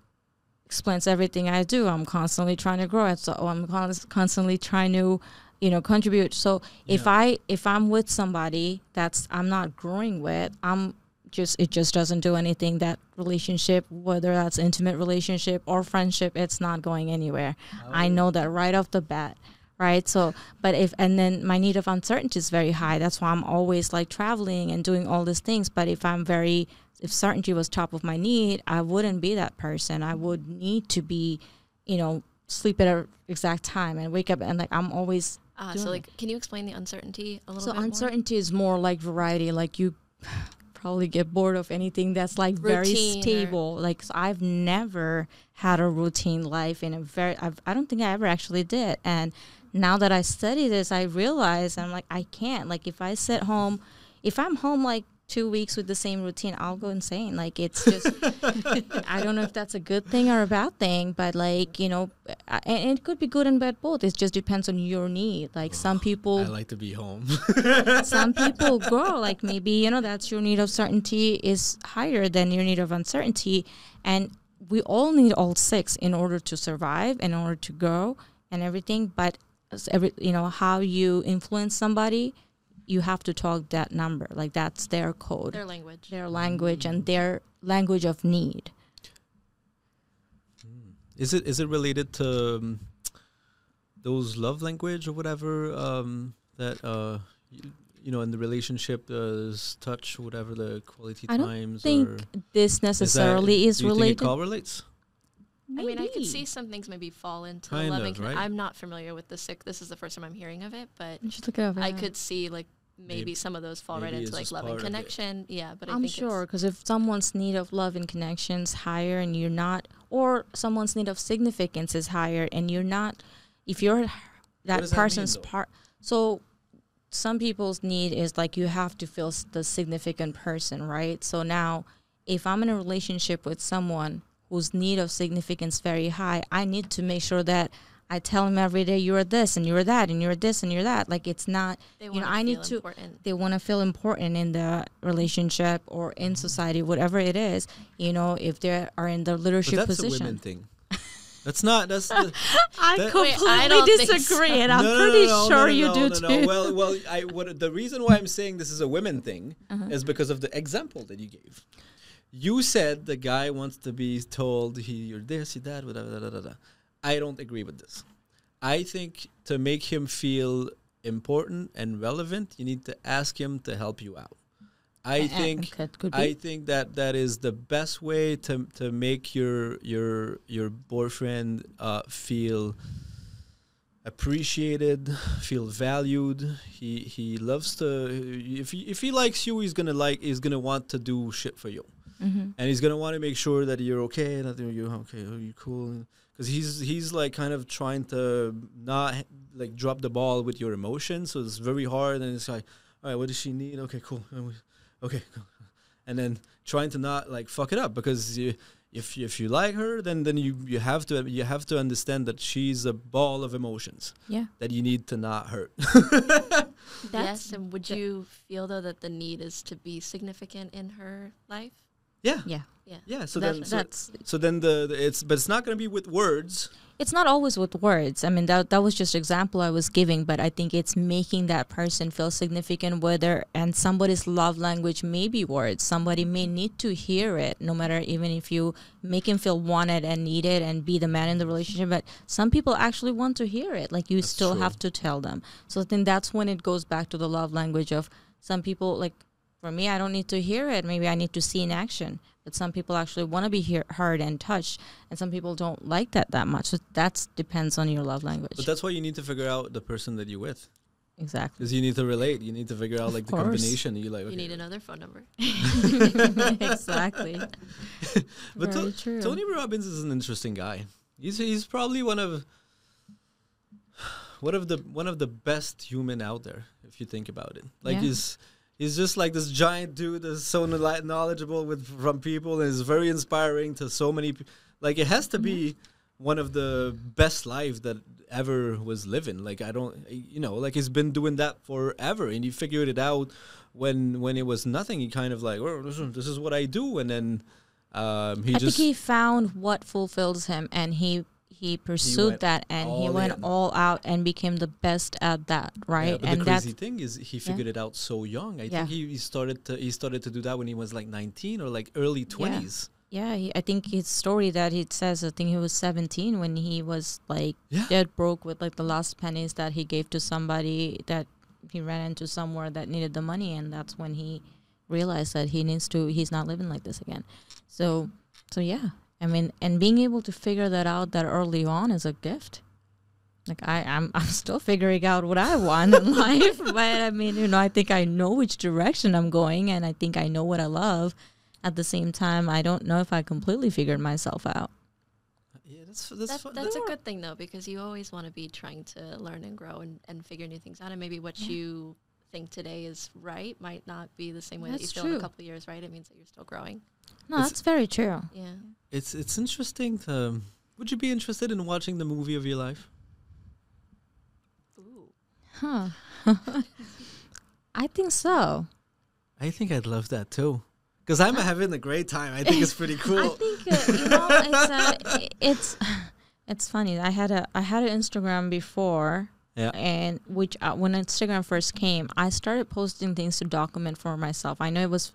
explains everything I do. I'm constantly trying to grow it. So I'm constantly trying to, you know, contribute. So if I if I'm with somebody that's I'm not growing with, I'm just it just doesn't do anything. That relationship, whether that's intimate relationship or friendship, it's not going anywhere. Oh. I Oh. know that right off the bat. Right. So, but if, and then my need of uncertainty is very high. That's why I'm always like traveling and doing all these things. But if I'm very, if certainty was top of my need, I wouldn't be that person. I would need to be, you know, sleep at a exact time and wake up and like I'm always ah, doing so it. like, can you explain the uncertainty a little so bit more? uncertainty is more like variety. Like you probably get bored of anything that's like very Routine or- stable. Like so I've never had a routine life in a very. I've, I don't think I ever actually did. And now that I study this, I realize I'm like I can't. Like if I sit home, if I'm home like two weeks with the same routine, I'll go insane. Like it's just, I don't know if that's a good thing or a bad thing, but like you know, uh, and it could be good and bad both. It just depends on your need. Like some people, I like to be home. some people grow like maybe you know that's your need of certainty is higher than your need of uncertainty, and we all need all six in order to survive, in order to grow, and everything. But every you know how you influence somebody you have to talk that number. Like that's their code, Their language. their language, and their language of need. Is it is it related to um, those love language or whatever um, that uh, you, you know in the relationship there's touch whatever the quality I don't times think or this necessarily is, do you related. think it correlates? I mean, I could see some things maybe fall into Kind the loving. of, right? I'm not familiar with the sick. This is the first time I'm hearing of it, but You should look it up. I could see like maybe, Maybe- some of those fall right into like just loving part of it. connection. Yeah, but I I'm think sure because if someone's need of love and connections higher and you're not, or someone's need of significance is higher and you're not, if you're that does that mean, person's part, so some people's need is like you have to feel the significant person, right? So now, if I'm in a relationship with someone whose need of significance very high, I need to make sure that I tell him every day you're this and you're that and you're this and you're that. Like it's not they you know, I need feel to- important. they want to feel important in the relationship or in society, whatever it is. You know, if they are in the But leadership that's a women position. thing. That's not. That's the, I That- Wait, I disagree, so. and I'm No, no, pretty no, no, sure no, you no, do no, too. No. Well, well, I what the reason why I'm saying this is a women thing Uh-huh. is because of the example that you gave. You said the guy wants to be told he you're this, you're that, whatever. Da, da, da, da. I don't agree with this. I think to make him feel important and relevant, you need to ask him to help you out. I think could, could be. I think that that is the best way to to make your your your boyfriend uh, feel appreciated, feel valued. He he loves to if he if he likes you, he's gonna like he's gonna want to do shit for you, Mhm. and he's gonna want to make sure that you're okay, that you're okay, are you cool? Because he's he's like kind of trying to not like drop the ball with your emotions, so it's very hard, and it's like, all right, what does she need? Okay, cool, And okay, cool. and then trying to not like fuck it up because you, if if you like her, then then you you have to you have to understand that she's a ball of emotions yeah. that you need to not hurt. yes, and would you feel though that the need is to be significant in her life? Yeah, Yeah. Yeah. yeah. So That- then so, that's so then the, the it's but it's not gonna be with words. it's not always with words. I mean that that was just example I was giving, but I think it's making that person feel significant whether and somebody's love language may be words. Somebody may need to hear it, no matter even if you make him feel wanted and needed and be the man in the relationship. But some people actually want to hear it. Like you That's still true. have to tell them. So I think that's when it goes back to the love language of some people like for me I don't need to hear it. Maybe I need to see in action. But some people actually want to be hear, heard and touched, and some people don't like that that much. So that depends on your love language. But that's why you need to figure out the person that you're with, exactly. because you need to relate. You need to figure out like the combination. You like You need another phone number. exactly. But Very To- true. Tony Robbins is an interesting guy. He's he's probably one of one of the one of the best human out there if you think about it. Like Yeah. he's he's just like this giant dude that's so knowledgeable with from people and is very inspiring to so many like it has to be one of the best life that ever was living. Like i don't you know like he's been doing that forever and he figured it out when when it was nothing. He kind of like well this is, this is what i do and then um he I just think he found what fulfills him, and he he pursued went that, and he went in. all out and became the best at that. Right, Yeah, but and the crazy thing is he figured it out so young. I Yeah. think he, he started to he started to do that when he was like 19 or like early 20s. yeah. He, I think his story that he says. I think he was 17 when he was like Yeah. dead broke with like the last pennies that he gave to somebody that he ran into somewhere that needed the money, and that's when he realized that he needs to. He's not living like this again. So, so yeah. I mean, and being able to figure that out that early on is a gift. Like I, I'm, I'm still figuring out what I want in life, but I mean, you know, I think I know which direction I'm going, and I think I know what I love. At the same time, I don't know if I completely figured myself out. Yeah, that's that's That, fun. that's a good thing though, because you always want to be trying to learn and grow and, and figure new things out. And maybe what Yeah. you think today is right might not be the same way that you That's feel in a couple of years, right? It means that you're still growing. No, It's- that's very true. Yeah. It's it's interesting to. Would you be interested in watching the movie of your life? Ooh. Huh. I think so. I think I'd love that too. Because I'm having a great time. I think it's pretty cool. I think uh, you know it's uh, it's it's funny. I had a I had an Instagram before, Yeah. and which uh, when Instagram first came, I started posting things to document for myself. I know it was.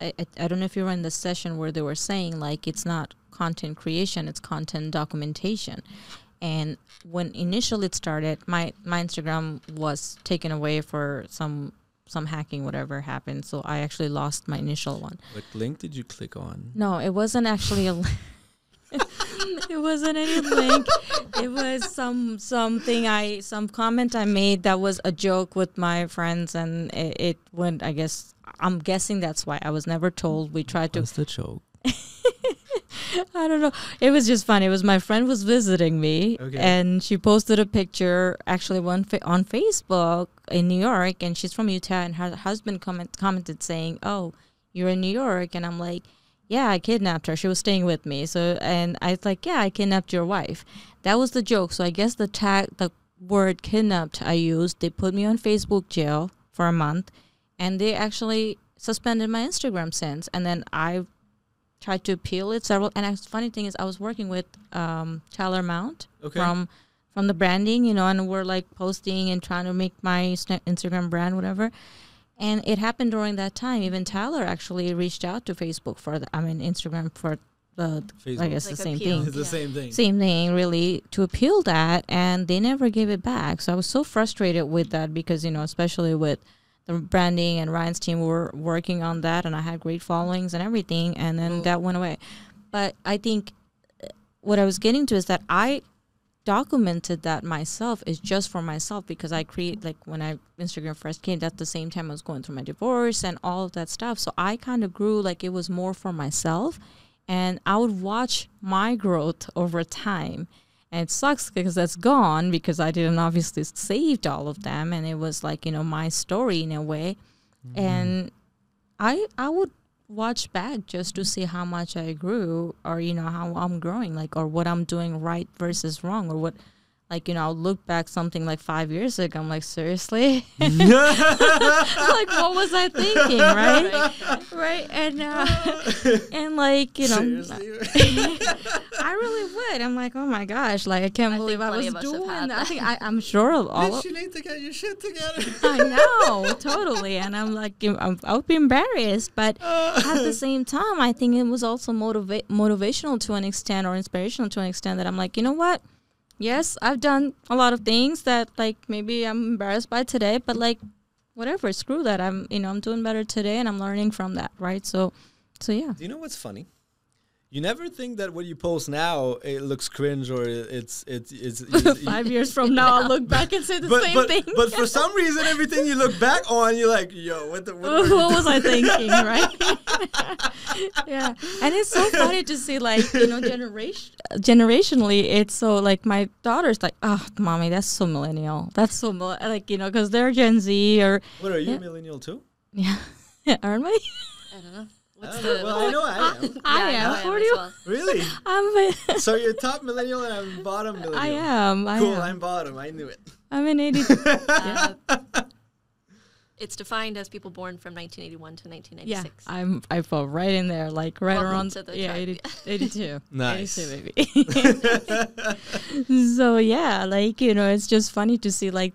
I, I, don't know if you were in the session where they were saying like it's not content creation, it's content documentation. And when initially it started, my my Instagram was taken away for some some hacking, whatever happened. So I actually lost my initial one. What link did you click on? No, it wasn't actually a. li- it wasn't any link. It was some something I some comment I made that was a joke with my friends, and it, it went. I guess I'm guessing that's why I was never told. We tried to. What's the joke? I don't know. It was just fun. It was my friend was visiting me, Okay. and she posted a picture actually one fa- on Facebook in New York, and she's from Utah, and her husband comment commented saying, "Oh, you're in New York," and I'm like, "Yeah, I kidnapped her. She was staying with me." So, and I was like, "Yeah, I kidnapped your wife." That was the joke. So I guess the tag, the word "kidnapped" I used, they put me on Facebook jail for a month, and they actually suspended my Instagram since. And then I tried to appeal it several. And the funny thing is, I was working with um, Tyler Mount Okay. from from the branding, you know, and we're like posting and trying to make my Instagram brand, whatever. And it happened during that time. Even Tyler actually reached out to Facebook for the, I mean, Instagram for the, I guess Like the same appeal. thing It's the Yeah. same thing. same thing really to appeal that and they never gave it back so i was so frustrated with that because you know especially with the branding and ryan's team were working on that and i had great followings and everything and then Well- that went away. But i think uh, what i was getting to is that i documented that myself is just for myself because i create like when i instagram first came at the same time i was going through my divorce and all of that stuff. So i kind of grew like it was more for myself and I would watch my growth over time. And it sucks because that's gone because I didn't obviously saved all of them, and it was like you know my story in a way. Mm-hmm. And I I would watch back just to see how much I grew, or you know how I'm growing, like or what I'm doing right versus wrong, or what. Like you know, I'll look back something like five years ago. I'm like, seriously, like what was I thinking, right? right, and uh, and like you know, I really would. I'm like, oh my gosh, like I can't I believe I was of us have doing had that. i think I, i'm sure all Bitch, of, you need to get your shit together. I know totally, and I'm like, I'm, I would be embarrassed, but at the same time, I think it was also motiva- motivational to an extent or inspirational to an extent that I'm like, you know what? Yes, I've done a lot of things that like maybe I'm embarrassed by today, but like whatever, screw that. I'm you know I'm doing better today, and I'm learning from that, right? So, so yeah. Do you know what's funny? You never think that what you post now it looks cringe or it's it's it's, it's Five years from now, I'll look back and say the but same but, thing. but for some reason everything you look back on you're like yo what the what, what, were was I thinking, right? yeah, and it's so funny to see, like you know, generation generationally, it's so like my daughter's like, oh, mommy, that's so millennial. That's so mil-, like you know, because they're Gen Z or what are you Yeah. millennial too yeah, aren't we? I don't know. I What's don't the well I know I am I Yeah, know am. What as are you? well. really I'm. A, so you're top millennial and I'm bottom millennial I am. I cool am. I'm bottom I knew it I'm an eighty. Uh, it's defined as people born from 1981 to Yeah, I'm. I fall right in there, like right Welcome around to the yeah, 80, 82. Nice. 82, baby. so yeah, like you know, it's just funny to see like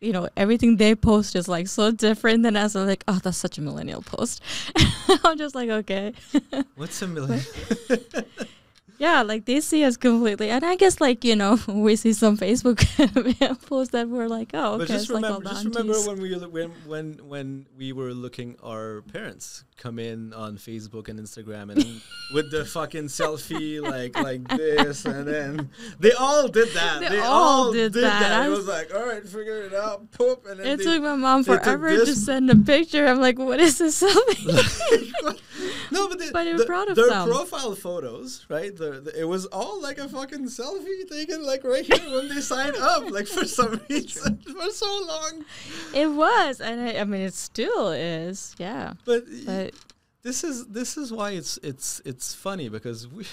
you know everything they post is like so different than us. I'm like, oh, that's such a millennial post. I'm just like, okay, what's a millennial yeah, like they see us completely, and I guess like you know we see some Facebook posts that we're like, oh, okay, But just it's like remember, oh, just remember when we when when when we were looking our parents come in on Facebook and Instagram and with the fucking selfie like like this and then they all did that. They They, all all did did, that. that. I It was- like, all right, figure it out, poop, and then It they, took my mom forever to send a picture. I'm like, what is this selfie? no, but, the, But the- proud of their them. profile photos, right? The, the- it was all like a fucking selfie taken like right here when they signed up, like for some reason for so long. It was, and I, I mean, it still is. Yeah, But, but this is this is why it's it's it's funny because we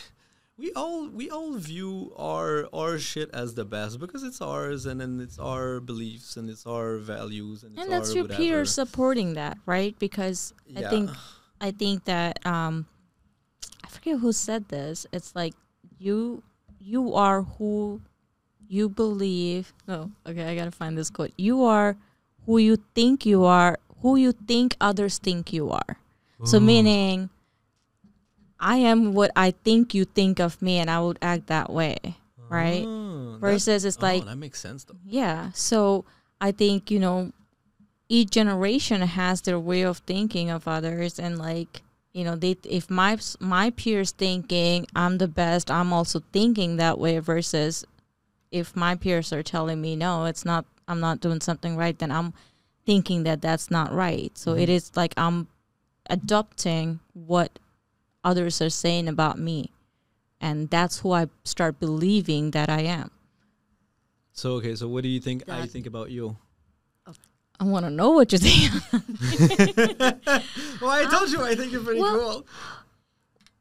we all we all view our our shit as the best because it's ours and then it's our beliefs and it's our values and, it's and that's our your whatever. peers supporting that, right? Because I think I think that um, I forget who said this. It's like you you are who you believe. No, okay, I gotta find this quote. You are who you think you are, who you think others think you are. So meaning, I am what I think you think of me, and I would act that way, right? Oh, Versus it's oh, like that makes sense though. yeah. So I think, you know, each generation has their way of thinking of others and like, you know, they if my my peers thinking I'm the best, I'm also thinking that way versus if my peers are telling me no, it's not I'm not doing something right, then I'm thinking that that's not right. So it Mhm. is like I'm adopting what others are saying about me. And that's who I start believing that I am. So okay, so what do you think I think about you? I want to know what you think. well, I told you I think you're pretty Well, cool.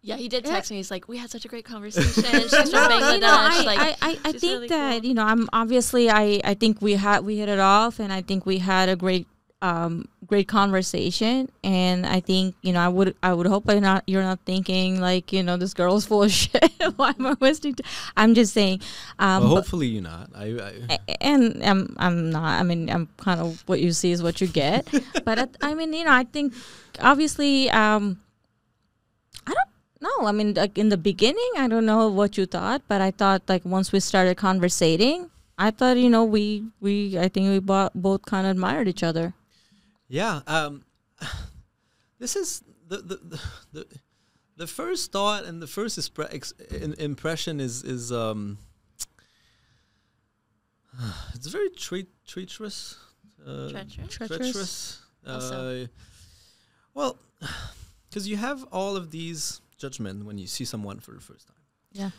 Yeah, he did Yeah. text me. He's like, "We had such a great conversation." She's from Bangladesh. you know, I, like, I, I, I think really that cool. you know, I'm obviously, I, I think we had we hit it off, and I think we had a great, um, great conversation, and I think you know, I would, I would hope I not, you're not thinking like, you know, this girl's full of shit. Why am I wasting? i'm just saying, um, well, but- hopefully you're not. I, I, and I'm I'm not. I mean, I'm kind of what you see is what you get. but at, I mean, you know, I think obviously, um, I don't know. I mean, like in the beginning, I don't know what you thought, but I thought like once we started conversating, I thought you know we we I think we bo- both kind of admired each other. Yeah. Um, this is the the, the the the first thought and the first expre- ex- in, impression is is um. It's very tre- treacherous. Uh, Treacherous? Treacherous. treacherous. Uh, well, because you have all of these judgment when you see someone for the first time. Yeah.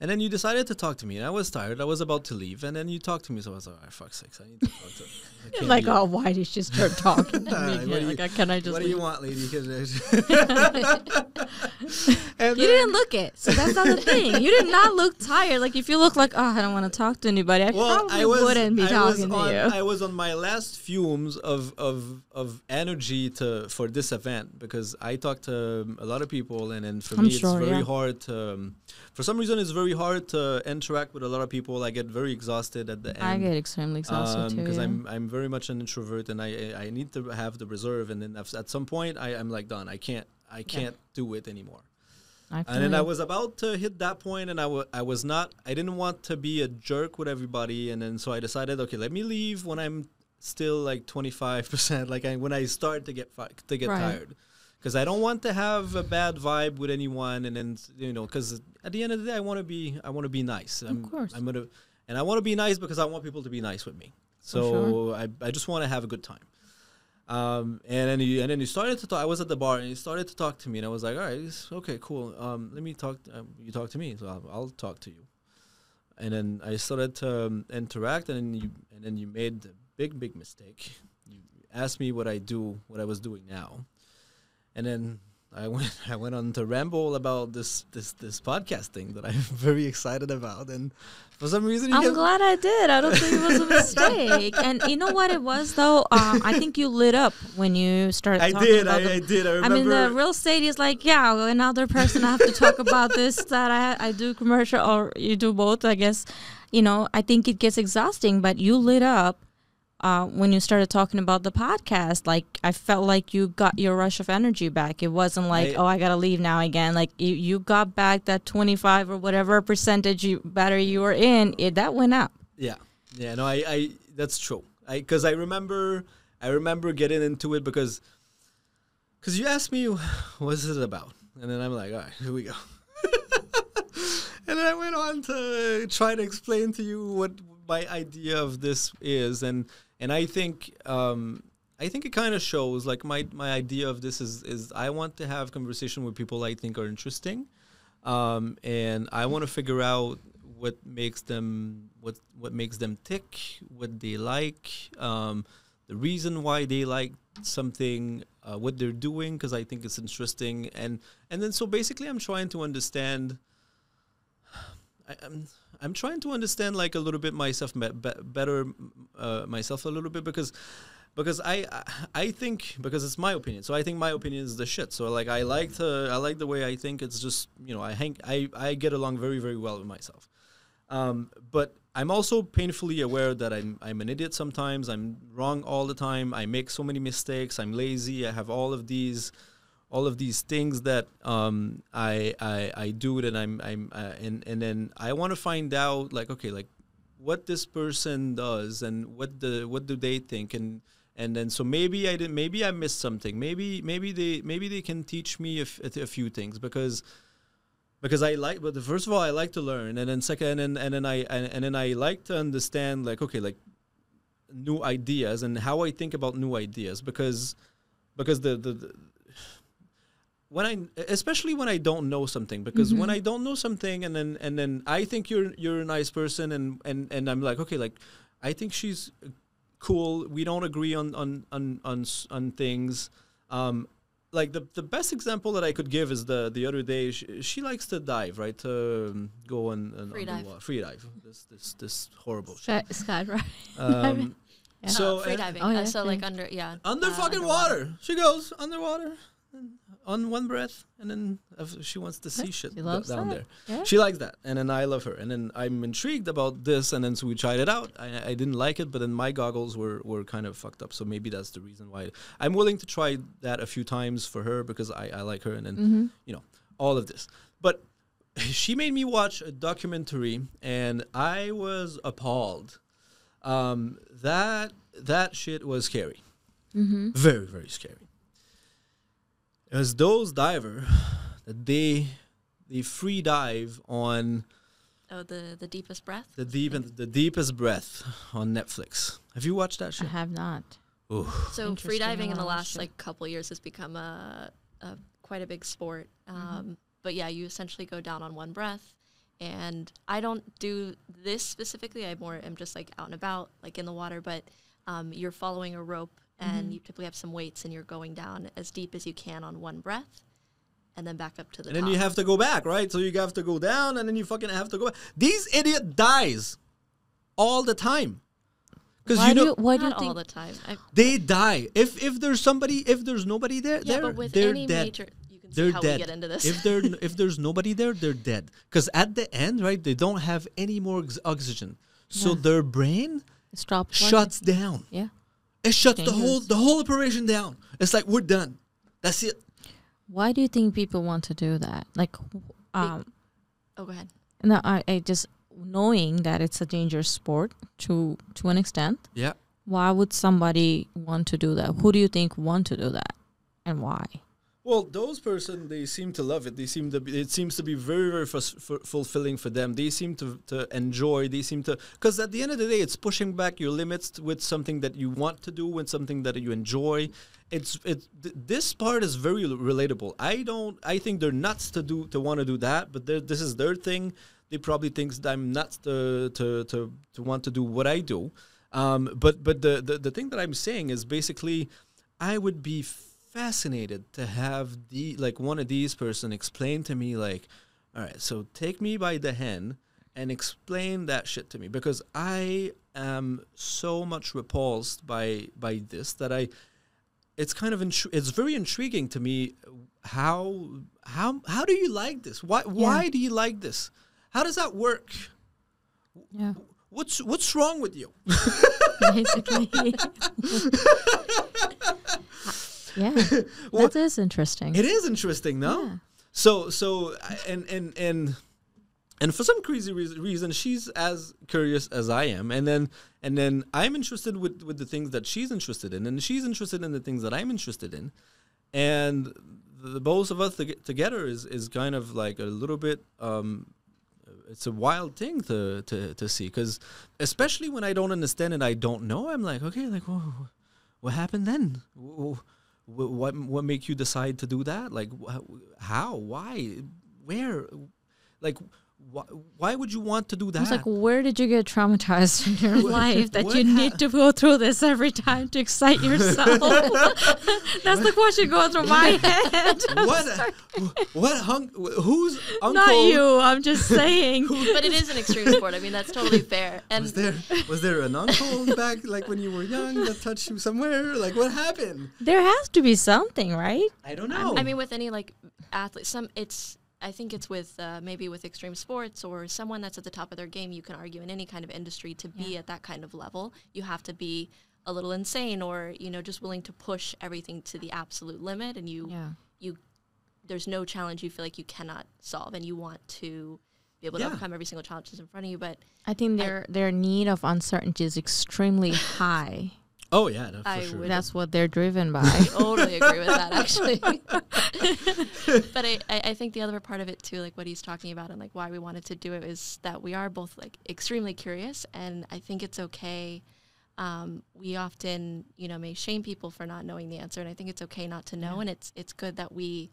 And then you decided to talk to me, and I was tired. I was about to leave, and then you talked to me. So I was like, "Oh, fuck's sakes, I need to talk to." I can't like, leave. oh, why did she start talking to me? what Yeah, you- like, uh, can I just? what do you want, lady? 'Cause- and You then- didn't look it, so that's not the thing. You did not look tired. Like if you look like, oh, I don't want to talk to anybody, I well, probably I was, wouldn't be I was talking to you. I was on my last fumes of, of of energy to for this event because I talked to um, a lot of people, and then for I'm me sure, it's very yeah. hard to. Um, for some reason, it's very hard to interact with a lot of people. I get very exhausted at the end. I get extremely exhausted too. because yeah. I'm I'm very much an introvert and I I need to have the reserve and then at some point I I'm like done. I can't I can't do it anymore. I and then I was about to hit that point and I wa- I was not I didn't want to be a jerk with everybody and then so I decided okay let me leave when I'm still like 25% like I, when I start to get fi- to get Right. tired. Because I don't want to have a bad vibe with anyone and then you know because at the end of the day I want to be I want to be nice. I'm, course. I'm gonna and I want to be nice because I want people to be nice with me so sure. I, I just want to have a good time um, and then he and then he started to talk. I was at the bar and he started to talk to me, and I was like, "All right, okay, cool. Um, let me talk. Um, you talk to me, so I'll, I'll talk to you." And then I started to um, interact, and then you and then you made a big, big mistake. You asked me what I do, what I was doing now, and then I went I went on to ramble about this this this podcast thing that I'm very excited about, and for some reason you I'm glad I did. I don't think it was a mistake. and you know what it was though? Um, I think you lit up when you started. I talking did, About I, the, I did. I remember. I mean, the real estate is like, yeah, another person I have to talk about this that I I do commercial or you do both. I guess, you know, I think it gets exhausting. But you lit up uh, when you started talking about the podcast. Like I felt like you got your rush of energy back. It wasn't like, I- oh, I gotta leave now again. Like you, you got back that twenty five or whatever percentage you battery you were in. It that went up. Yeah, yeah, no, I, I that's true. I because I remember, I remember getting into it because, because you asked me, what's it about, and then I'm like, all right, here we go. and then I went on to try to explain to you what my idea of this is, and and I think um, I think it kind of shows like my my idea of this is is I want to have conversation with people I think are interesting, um, and I want to figure out what makes them what what makes them tick, what they like, um, the reason why they like something, uh, what they're doing, because I think it's interesting, and and then so basically I'm trying to understand. I, I'm I'm trying to understand like a little bit myself be- be- better uh, myself a little bit because because I I think because it's my opinion. So I think my opinion is the shit. So like I like to I like the way I think. It's just you know I hang I I get along very very well with myself. Um, but I'm also painfully aware that I'm I'm an idiot sometimes. I'm wrong all the time. I make so many mistakes. I'm lazy. I have all of these all of these things that um, I, I I do that I'm I'm uh, and and then I want to find out like okay like what this person does and what the what do they think and and then so maybe I did maybe I missed something. Maybe maybe they maybe they can teach me a few things because because I like but first of all I like to learn and then second and then, and then I and, and then I like to understand like okay like new ideas and how I think about new ideas because because the the, the when I especially when I don't know something because when I don't know something and then and then I think you're you're a nice person and and and I'm like okay like I think she's cool we don't agree on on on on, on things um like the the best example that I could give is the the other day she, she likes to dive right to um, go on, on Free dive. wa- free dive this this this horrible shit. Sky, sky right? um Yeah. so uh, free diving. Oh, uh, so like under yeah. under uh, fucking underwater. water. She goes underwater and on one breath, and then she wants to see shit she d- loves down that. there. Yeah. She likes that, and then I love her, and then I'm intrigued about this, and then so we tried it out. I, I didn't like it, but then my goggles were were kind of fucked up, so maybe that's the reason why. I'm willing to try that a few times for her because I, I like her, and then Mm-hmm. you know all of this, but. She made me watch a documentary, and I was appalled. Um, that that shit was scary Mm-hmm. very very scary as those diver that they they free dive on Oh, the the deepest breath. the deep the deepest breath on netflix have you watched that show? I have not. Ooh. So Interesting, free diving in the last like couple years has become a, a quite a big sport. Um, Mm-hmm. But yeah, you essentially go down on one breath, and I don't do this specifically. I more am just like out and about, like in the water. But um, you're following a rope, and Mm-hmm. you typically have some weights, and you're going down as deep as you can on one breath, and then back up to the and then you have to go back right so you have to go down and then you fucking have to go back these idiot dies all the time because Why you do know you, why do you Not all think the time. I, they die if if there's somebody if there's nobody there yeah, they're, but with they're any dead major, you can see they're how dead. we get into this. if there if there's nobody there, they're dead. Because at the end, right, they don't have any more ex- oxygen, so Yeah. their brain stop shuts down. Yeah. It shuts the whole the whole operation down. It's like we're done. That's it. Why do you think people want to do that? Like, um, oh, go ahead. no, I, I just knowing that it's a dangerous sport to to an extent. Yeah. Why would somebody want to do that? Who do you think want to do that, and why? Well, those person they seem to love it. They seem to be. It seems to be very very fulfilling for them. They seem to to enjoy. They seem to because at the end of the day, it's pushing back your limits with something that you want to do, with something that you enjoy. It's it's th- this part is very relatable. I don't. I think they're nuts to do to want to do that, but this is their thing. They probably thinks that I'm nuts to to to to want to do what I do. Um, but but the, the the thing that I'm saying is basically, I would be fascinated to have the like one of these person explain to me like, all right, so take me by the hand and explain that shit to me. Because I am so much repulsed by by this that I it's kind of it's very intriguing to me how how how do you like this? Why why do you like this? How does that work? Yeah, what's what's wrong with you? Basically. yeah, that is interesting. it is interesting no Yeah. so so and and and and for some crazy reason she's as curious as i am and then and then i'm interested with with the things that she's interested in and she's interested in the things that i'm interested in and the both of us to together is is kind of like a little bit um it's a wild thing to to to see because especially when i don't understand and i don't know i'm like okay like whoa, what happened then? Wh- wh- What what make you decide to do that? Like how? Why? Where? Like why, why would you want to do I that? was like, where did you get traumatized in your life that you ha- need to go through this every time to excite yourself? That's the question going through my head. what? what hung? Who's uncle? Not you. I'm just saying. but it is an extreme sport. I mean, that's totally fair. And Was there was there an uncle back like when you were young that touched you somewhere? Like what happened? There has to be something, right? I don't know. I mean, with any like athlete, some it's. I think it's with uh, maybe with extreme sports or someone that's at the top of their game. You can argue in any kind of industry to be Yeah. at that kind of level, you have to be a little insane or you know just willing to push everything to the absolute limit. And you Yeah. you there's no challenge you feel like you cannot solve, and you want to be able to overcome every single challenge that's in front of you. But I think their their need of uncertainty is extremely high. Oh yeah, no, for I sure. would- That's what they're driven by. I totally agree with that actually. but I, I I think the other part of it too, like what he's talking about and like why we wanted to do it is that we are both like extremely curious and I think it's okay. Um, we often, you know, may shame people for not knowing the answer and I think it's okay not to know Yeah. and it's it's good that we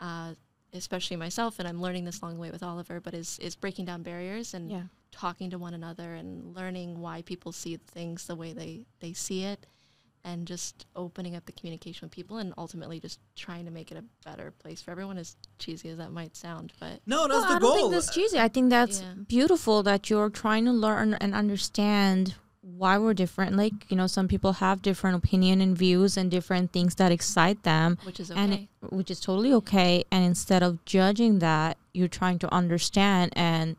uh, especially myself and I'm learning this long way with Oliver, but is is breaking down barriers and yeah. Talking to one another and learning why people see things the way they, they see it and just opening up the communication with people and ultimately just trying to make it a better place for everyone as cheesy as that might sound but no, that's Well, the I don't think that's cheesy. I think that's Yeah. beautiful that you're trying to learn and understand why we're different. Like, you know, some people have different opinion and views and different things that excite them. which is okay and it- which is totally okay and instead of judging that you're trying to understand and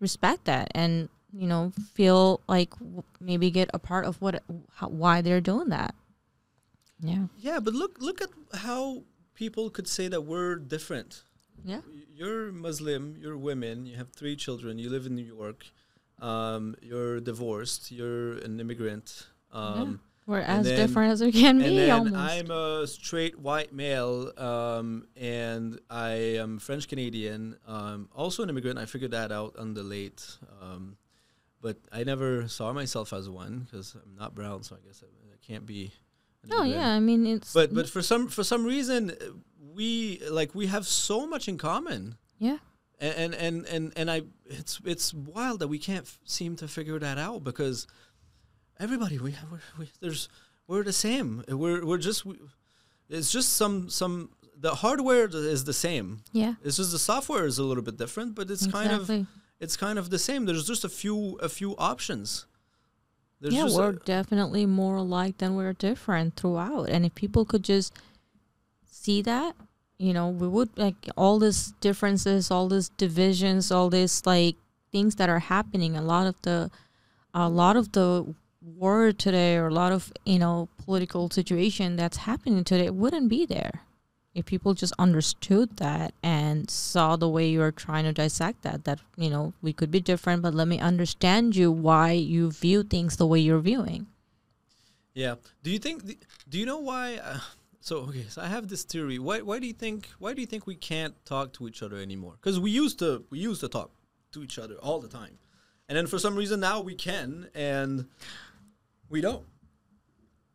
respect that and you know feel like maybe get a part of what how, why they're doing that yeah yeah, but look look at how people could say that we're different. yeah You're Muslim, you're women, you have three children, you live in New York, um, you're divorced, you're an immigrant. Um, we're And as then- different as we can be almost I'm a straight white male, um, and I am French Canadian, um, also an immigrant. I figured that out on the late, um, but I never saw myself as one because I'm not brown, so I guess I, I can't be. oh immigrant. yeah i mean it's But but for some for some reason, we like we have so much in common yeah and and and and, and I it's it's wild that we can't f- seem to figure that out because everybody we have we're, we, there's we're the same. We're we're just we, it's just some some the hardware is the same. Yeah. It's just the software is a little bit different but it's kind of it's kind of the same. There's just a few a few options. There's yeah just we're definitely more alike than we're different throughout. And if people could just see that you know we would like all these differences all these divisions all these like things that are happening a lot of the a lot of the war today or a lot of you know political situation that's happening today wouldn't be there if people just understood that and saw the way you're trying to dissect that that you know we could be different but let me understand you why you view things the way you're viewing Yeah. Do you think? Do you know why? Uh, so okay, so I have this theory. Why? Why do you think? Why do you think we can't talk to each other anymore? Because we used to. We used to talk to each other all the time, and then for some reason now we can and we don't.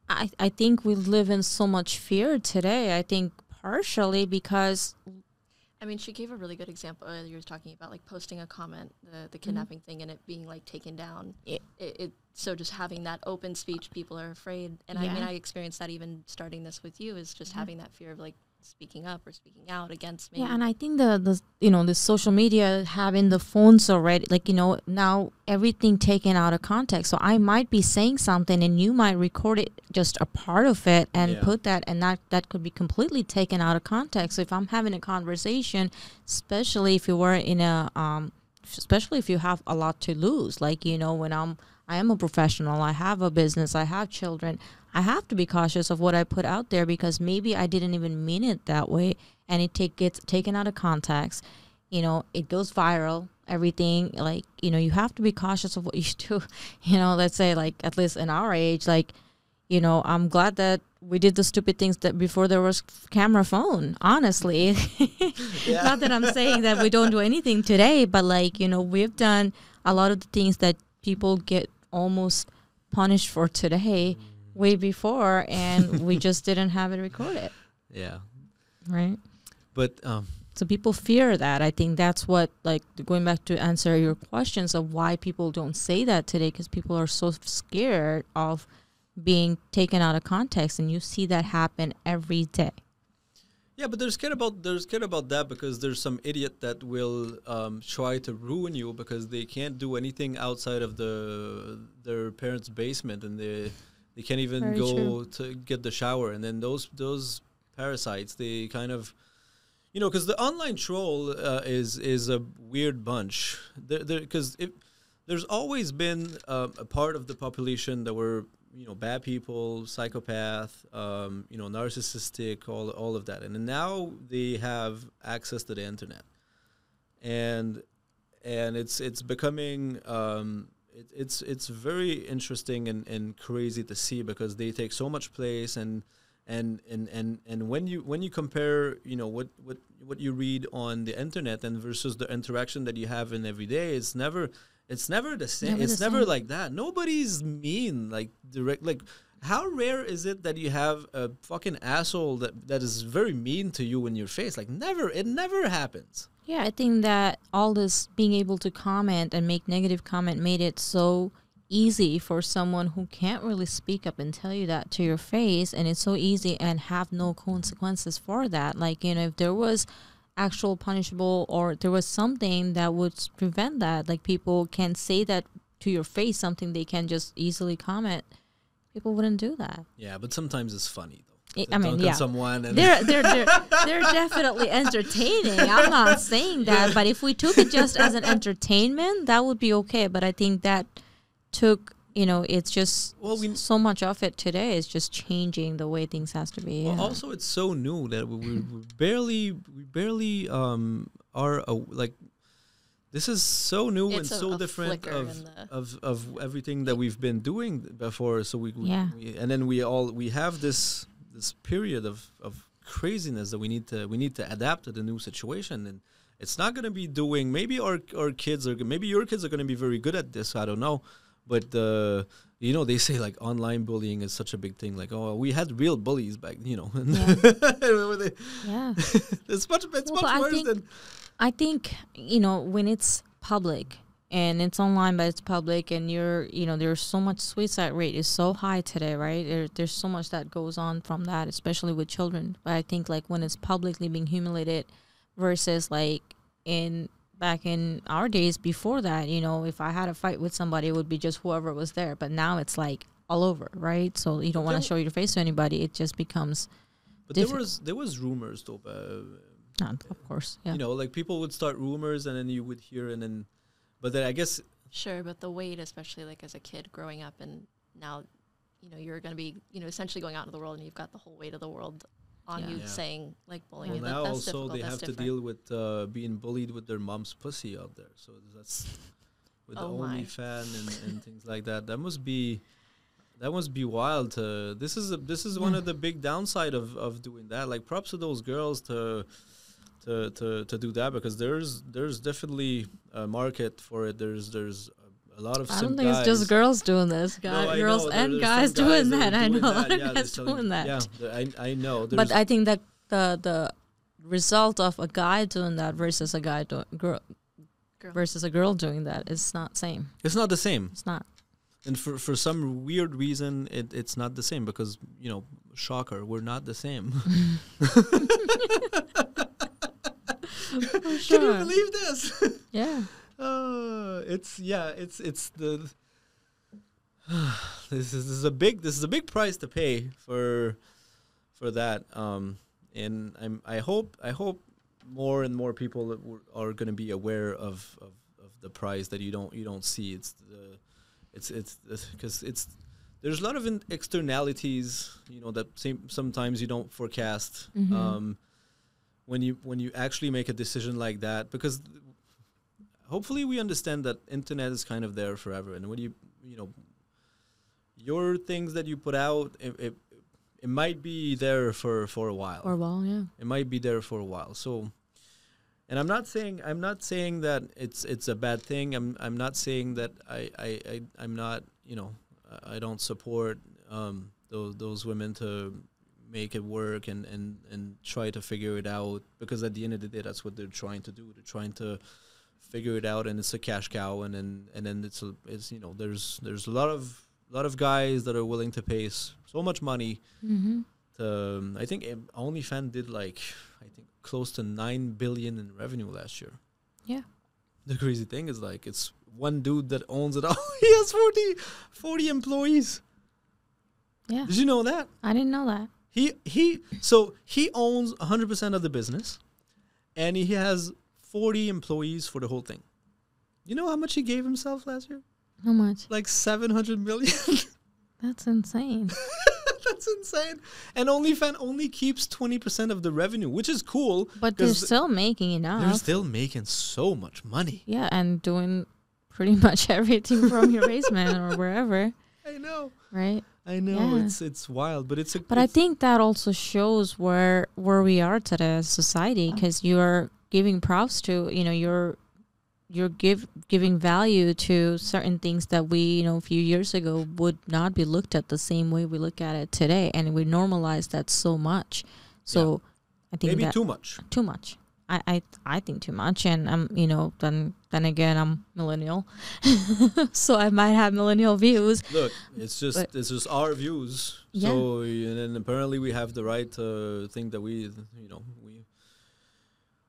I, I think we live in so much fear today. I think partially because I mean, she gave a really good example. Uh, you were talking about like posting a comment, the Mm-hmm. the kidnapping thing, and it being like taken down. Yeah. It, it so just having that open speech, people are afraid, and I mean, I experienced that even starting this with you is just Yeah. having that fear of like speaking up or speaking out against me. yeah, and I think the the you know the social media having the phones already like you know now everything taken out of context. So I might be saying something and you might record it just a part of it and Yeah. put that and that that could be completely taken out of context. So if I'm having a conversation, especially if you were in a um especially if you have a lot to lose like you know when i'm i am a professional. I have a business. I have children. I have to be cautious of what i put out there because maybe i didn't even mean it that way. And it take, gets taken out of context. You know it goes viral everything. Like you know you have to be cautious of what you do. You know let's say like at least in our age like you know i'm glad that we did the stupid things that before there was camera phone honestly. Not that i'm saying that we don't do anything today but like you know we've done a lot of the things that people get almost punished for today way before, and we just didn't have it recorded, Yeah, right? but um, So people fear that. I think that's what, like, going back to answer your questions of why people don't say that today, because people are so scared of being taken out of context, and you see that happen every day. Yeah, but they're scared about they're scared about that because there's some idiot that will um, try to ruin you because they can't do anything outside of the their parents' basement and they they can't even Very go true. to get the shower and then those those parasites they kind of you know because the online troll uh, is is a weird bunch because there's always been uh, a part of the population that were you know bad people psychopath um, you know narcissistic all, all of that. And now they have access to the internet. And and it's it's becoming um, it, it's it's very interesting and, and crazy to see because they take so much place and and and and and when you when you compare you know what what what you read on the internet and versus the interaction that you have in every day it's never it's never the same Never it's the never same. like that nobody's mean like direct like how rare is it that you have a fucking asshole that that is very mean to you in your face like never it never happens Yeah, I think that all this being able to comment and make negative comment made it so easy for someone who can't really speak up and tell you that to your face and it's so easy and have no consequences for that. Like, you know, if there was actual punishable or there was something that would prevent that, like people can say that to your face, something they can just easily comment, people wouldn't do that. yeah but sometimes it's funny though I- I mean, yeah. someone and they're they're they're, they're definitely entertaining. I'm not saying that, but if we took it just as an entertainment, that would be okay. But I think that took you know it's just Well, we- so much of it today is just changing the way things has to be. Well, yeah. also, it's so new that we, we, we barely, we barely um are a, like. This is so new It's and a- so a different of, of of everything that we've been doing before. So we, we, Yeah. we and then we all we have this this period of, of craziness that we need to we need to adapt to the new situation and it's not going to be doing maybe our our kids are maybe your kids are going to be very good at this I don't know but uh, you know they say like online bullying is such a big thing like oh we had real bullies back you know yeah. it's much it's Well, much but I worse think- than I think you know when it's public and it's online, but it's public, and you're you know there's so much suicide rate is so high today, right? There, there's so much that goes on from that, especially with children. But I think like when it's publicly being humiliated, versus like in back in our days before that, you know, if I had a fight with somebody, it would be just whoever was there. But now it's like all over, right? So you don't want to show your face to anybody. It just becomes, but there was there was rumors though uh, not, of course, yeah. you know like people would start rumors and then you would hear and then but then I guess Sure, but the weight, especially like as a kid growing up, and now, you know, you're going to be, you know, essentially going out into the world, and you've got the whole weight of the world on Yeah. you Yeah. saying like bullying well, you. That, now that's also they have to deal with uh, being bullied with their mom's pussy out there. So that's with Oh the my. OnlyFan and, and things like that. That must be that must be wild. To this is a, this is one of the big downside of, of doing that. Like props to those girls to. To, to, to do that because there's there's definitely a market for it. There's there's a, a lot of I simp don't think it's just girls doing this. No, God, I girls know, there- and there's guys doing that are that. I know a lot that. of Yeah, guys telling- doing that. Yeah, the- I, I know. but I think that the the result of a guy doing that versus a guy doing girl Girl. versus a girl doing that is not same. it's not the same. It's not. And for for some weird reason, it, it's not the same because you know, shocker, we're not the same. For Can you believe this? Yeah. Uh, it's yeah, it's it's the. this is this is a big this is a big price to pay for, for that. Um, and I'm I hope I hope more and more people are going to be aware of, of, of the price that you don't you don't see. It's the it's it's because it's there's a lot of in externalities you know that same, sometimes you don't forecast Mhm. um, when you when you actually make a decision like that because hopefully we understand that internet is kind of there forever. And when you you know your things that you put out it, it, it might be there for for a while. Or while yeah. it might be there for a while. So and i'm not saying i'm not saying that it's it's a bad thing. I'm i'm not saying that i i, I i'm not you know i I don't support um those those women to make it work and and and try to figure it out because at the end of the day that's what they're trying to do. They're trying to figure it out and it's a cash cow and then and then it's a, it's you know there's there's a lot of lot of guys that are willing to pay so much money Mm-hmm. to um, I think OnlyFans did like I think close to 9 billion in revenue last year Yeah. the crazy thing is like it's one dude that owns it all he has 40 40 employees Yeah. did you know that I didn't know that. he he so he owns 100% of the business and he has 40 employees for the whole thing. You know how much he gave himself last year? How much? Like 700 million. That's insane. That's insane. And OnlyFans only keeps 20% of the revenue, which is cool. But they're still making enough. They're still making so much money. yeah, and doing pretty much everything from your basement or wherever, I know. right? I know. Yeah. It's it's wild, but it's a But I think that also shows where where we are today as society because you're giving props to you know you're you're give giving value to certain things that we you know a few years ago would not be looked at the same way we look at it today and we normalize that so much so i think maybe too much. too much I, I i think too much and i'm you know then then again i'm millennial so i might have millennial views Look, it's just But- it's just our views. Yeah. So and then apparently we have the right uh, to think that we you know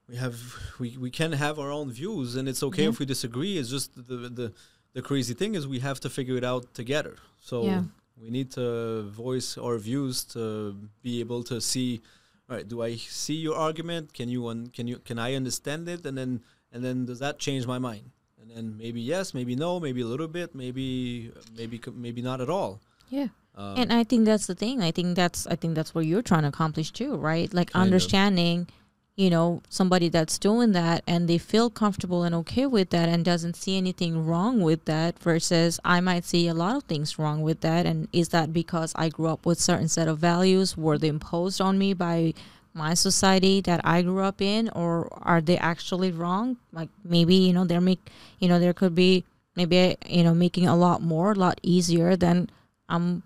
we have we, we can have our own views and it's okay Yeah. if we disagree. It's just the the the crazy thing is we have to figure it out together. So Yeah. we need to voice our views to be able to see all right, do I see your argument? Can you un- can you can I understand it? And then and then does that change my mind? And then maybe yes, maybe no, maybe a little bit, maybe maybe maybe not at all. yeah Um, and I think that's the thing. I think that's I think that's what you're trying to accomplish too, right? Like understanding of. You know, somebody that's doing that and they feel comfortable and okay with that and doesn't see anything wrong with that versus I might see a lot of things wrong with that. And is that because I grew up with certain set of values? Were they imposed on me by my society that I grew up in? Or are they actually wrong? Like maybe, you know, they're make you know, there could be maybe you know, making a lot more, a lot easier than I'm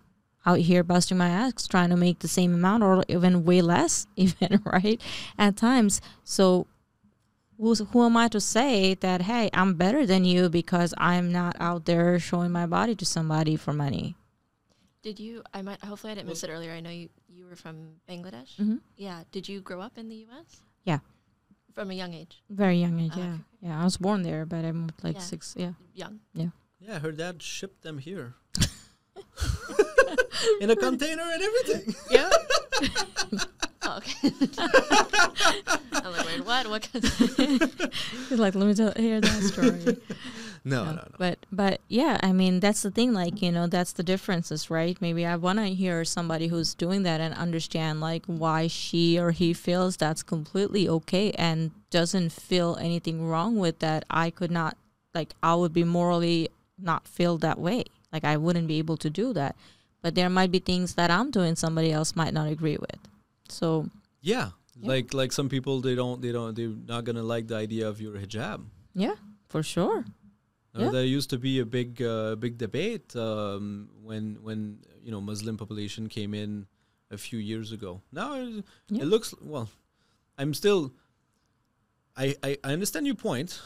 out here busting my ass trying to make the same amount or even way less even right at times so who's who am i to say that hey i'm better than you because i'm not out there showing my body to somebody for money Did you? I might. Hopefully, I didn't miss it earlier. I know you. You were from Bangladesh. mm-hmm. Yeah. Did you grow up in the U.S.? Yeah. From a young age. very young age Ah, yeah okay. yeah i was born there but i moved like Yeah. six yeah Young. Yeah. Yeah, her dad shipped them here in a container and everything. Yeah. oh, okay. I'm like, wait, what? What? Kind He's like let me tell hear that story No, No, no, no. But but yeah, I mean that's the thing. Like you know, that's the differences, right? Maybe I want to hear somebody who's doing that and understand like why she or he feels that's completely okay and doesn't feel anything wrong with that. I could not like I would be morally not feel that way. Like I wouldn't be able to do that. But there might be things that I'm doing somebody else might not agree with. So Yeah. Yeah. Like like some people they don't they don't they're not gonna like the idea of your hijab. yeah, for sure. Uh, Yeah. there used to be a big uh, big debate um, when when you know Muslim population came in a few years ago. Now it, Yeah. it looks well. I'm still. I, I I understand your point.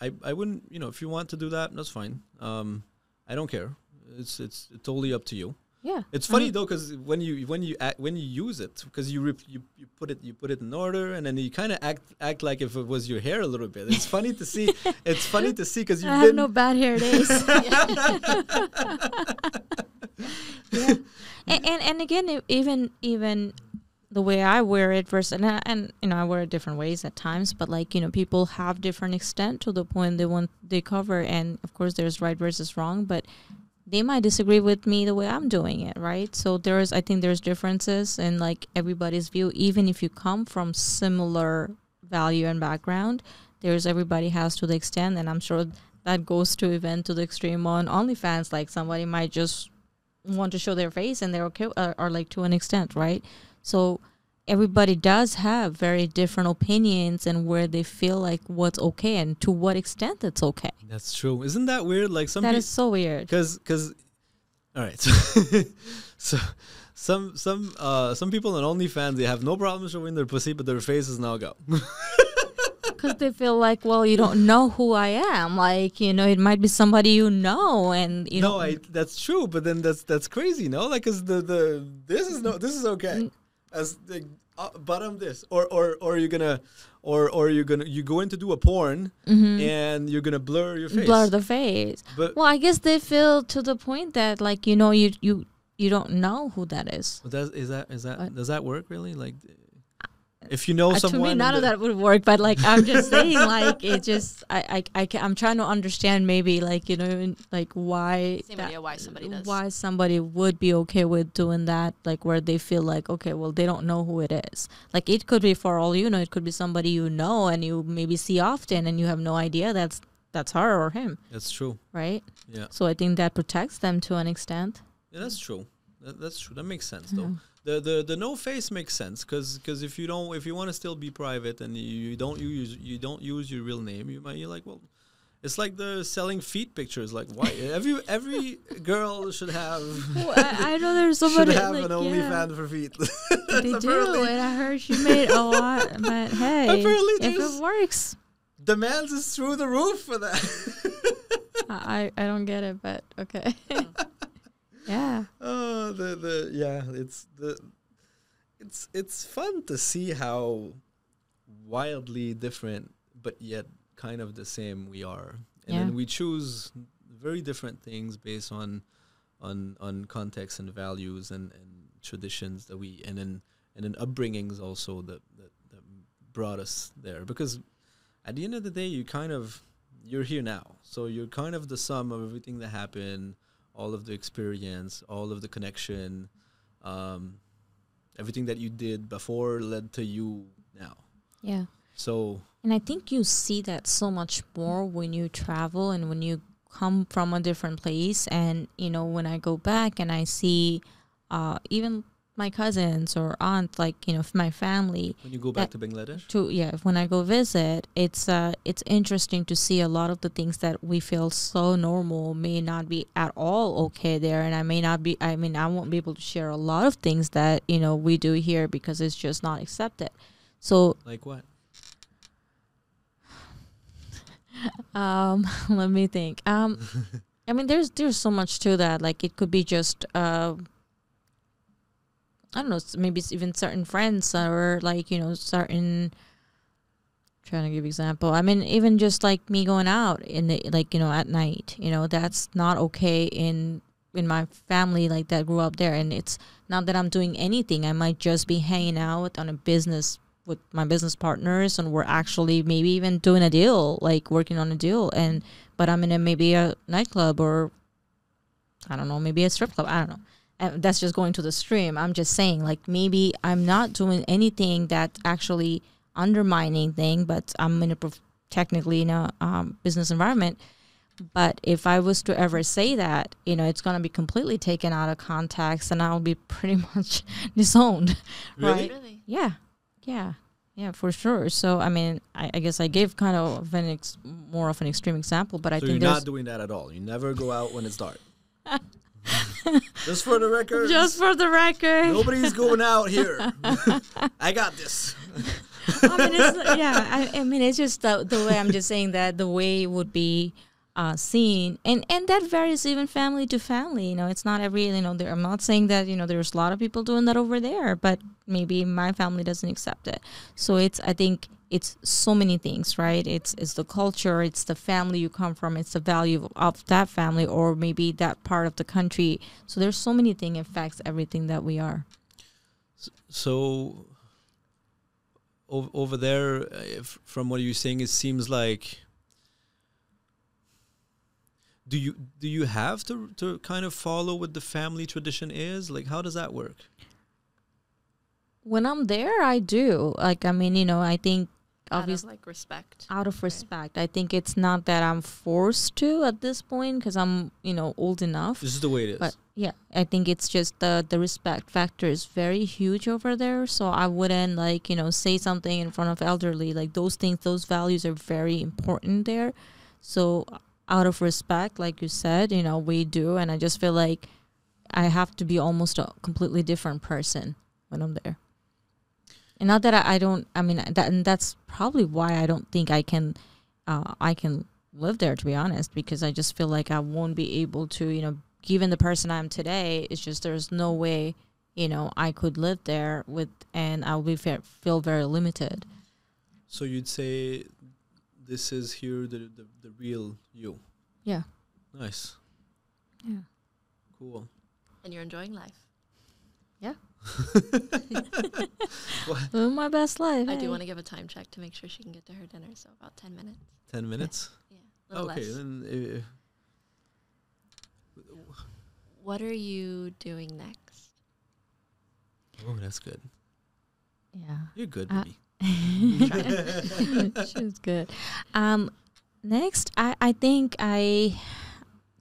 I I wouldn't you know if you want to do that that's fine. Um, I don't care. It's it's totally up to you. Yeah. It's funny Mhm. though 'cause though because when you when you act, when you use it because you, rep, you you put it you put it in order and then you kind of act act like if it was your hair a little bit. It's funny to see. It's funny to see because you've I have no bad hair days. yeah. And, and and again, even even the way I wear it versus and, I- and you know I wear it different ways at times, but like you know people have different extent to the point they want they cover, and of course there's right versus wrong, but they might disagree with me the way I'm doing it, right? So there's I think there's differences in like everybody's view, even if you come from similar value and background. There's everybody has to the extent, and I'm sure that goes to event to the extreme on OnlyFans. Like somebody might just want to show their face and they're okay, or, or like to an extent, right? So everybody does have very different opinions and where they feel like what's okay and to what extent it's okay. That's true. Isn't that weird? Like some That is so weird. because because All right. So, so some some uh some people on OnlyFans they have no problem showing their pussy, but their faces now go. because they feel like, well, you don't know who I am. Like, you know, it might be somebody you know, and you no, know, I that's true, but then that's that's crazy, no? Like, cause the the this is no this is okay. As the uh, bottom this, or or or you're gonna, or or you're gonna you go in to do a porn and you're gonna blur your face. Mm-hmm. blur the face. But Well, I guess they feel to the point that, like, you know, you you you don't know who that is. But does is that is that What? does that work really? Like, if you know Uh, to someone, me, none of that would work. But like, I'm just saying, like, it just, I, I, I ca- I'm trying to understand maybe, like, you know, like why, Same that- why somebody does. why somebody would be okay with doing that, like, where they feel like, okay, well, they don't know who it is. Like, it could be for all you know, it could be somebody you know and you maybe see often, and you have no idea that's that's her or him, That's true. right? Yeah, So I think that protects them to an extent. yeah, that's true. That, that's true. That makes sense though. The the the no face makes sense because because if you don't if you want to still be private and you, you don't use you don't use your real name, you might you're like well. It's like the selling feet pictures. Like, why every every girl should have Well, I, I know there's should somebody have like, an yeah. OnlyFans for feet. They do, and I heard she made a lot. But hey, Apparently if it works, Demands is through the roof for that. I I don't get it, but okay. Yeah, Oh, the the yeah, it's the it's it's fun to see how wildly different but yet kind of the same we are. And Yeah. then we choose very different things based on on on context and values and, and traditions that we and then and then upbringings also that, that that brought us there because at the end of the day you kind of you're here now so you're kind of the sum of everything that happened all of the experience all of the connection um, everything that you did before led to you now yeah. so And I think you see that so much more when you travel and when you come from a different place. And, you know, when I go back and I see uh, even my cousins or aunts, like, you know, my family, when you go back to bangladesh? to yeah when i go visit it's uh it's interesting to see a lot of the things that we feel so normal may not be at all okay there. And i may not be i mean i won't be able to share a lot of things that you know we do here because it's just not accepted. So like what? Um let me think. Um i mean there's there's so much to that. Like it could be just uh i don't know maybe it's even certain friends or like you know certain trying to give example i mean even just like me going out in the like you know at night you know that's not okay in in my family like that grew up there. And it's not that i'm doing anything. I might just be hanging out on a business with my business partners and we're actually maybe even doing a deal like working on a deal. And but i'm in a maybe a nightclub or i don't know maybe a strip club i don't know and that's just going to the stream. I'm just saying like maybe i'm not doing anything that actually undermining thing but i'm in a prof- technically in a um, business environment. But if i was to ever say that you know it's going to be completely taken out of context and i'll be pretty much disowned. Really? right? Really? yeah, yeah, yeah, for sure. So I mean, I, I guess I gave kind of an ex- more of an extreme example, but I think you're not doing that at all? You never go out when it's dark just for the record just for the record. nobody's going out here i got this I mean, it's, yeah, I, I mean, it's just the, the way I'm just saying that the way it would be uh, seen, and and that varies even family to family. You know, it's not every you know. There, I'm not saying that you know there's a lot of people doing that over there, but maybe my family doesn't accept it. So it's I think it's so many things, right? It's it's the culture, it's the family you come from, it's the value of, that family, or maybe that part of the country. So there's so many things affects everything that we are. So over there, uh, if, from what you're saying, it seems like. Do you do you have to to kind of follow what the family tradition is? Like, how does that work? When I'm there, I do. Like, I mean, you know, I think obviously like respect. out of respect. I think it's not that I'm forced to at this point because I'm, you know, old enough. This is the way it is. But yeah, I think it's just the the respect factor is very huge over there. So I wouldn't like you know say something in front of elderly. Like those things, those values are very important there. So uh, out of respect, like you said, you know we do, and I just feel like I have to be almost a completely different person when I'm there. And not that I, I don't. I mean that, and that's probably why I don't think I can, uh, I can live there to be honest, because I just feel like I won't be able to, you know, given the person I'm today. It's just there's no way, you know, I could live there with, and I'll be fe- feel very limited. So you'd say this is here the the, the real you. Yeah. Nice. Yeah. Cool. And you're enjoying life. Living my best life. I hey. do want to give a time check to make sure she can get to her dinner. So about ten minutes. Ten minutes. Yeah. A Okay, less. then. Uh, What are you doing next? oh, that's good. Yeah. You're good, Uh, baby. she good. Um, next, I, I think I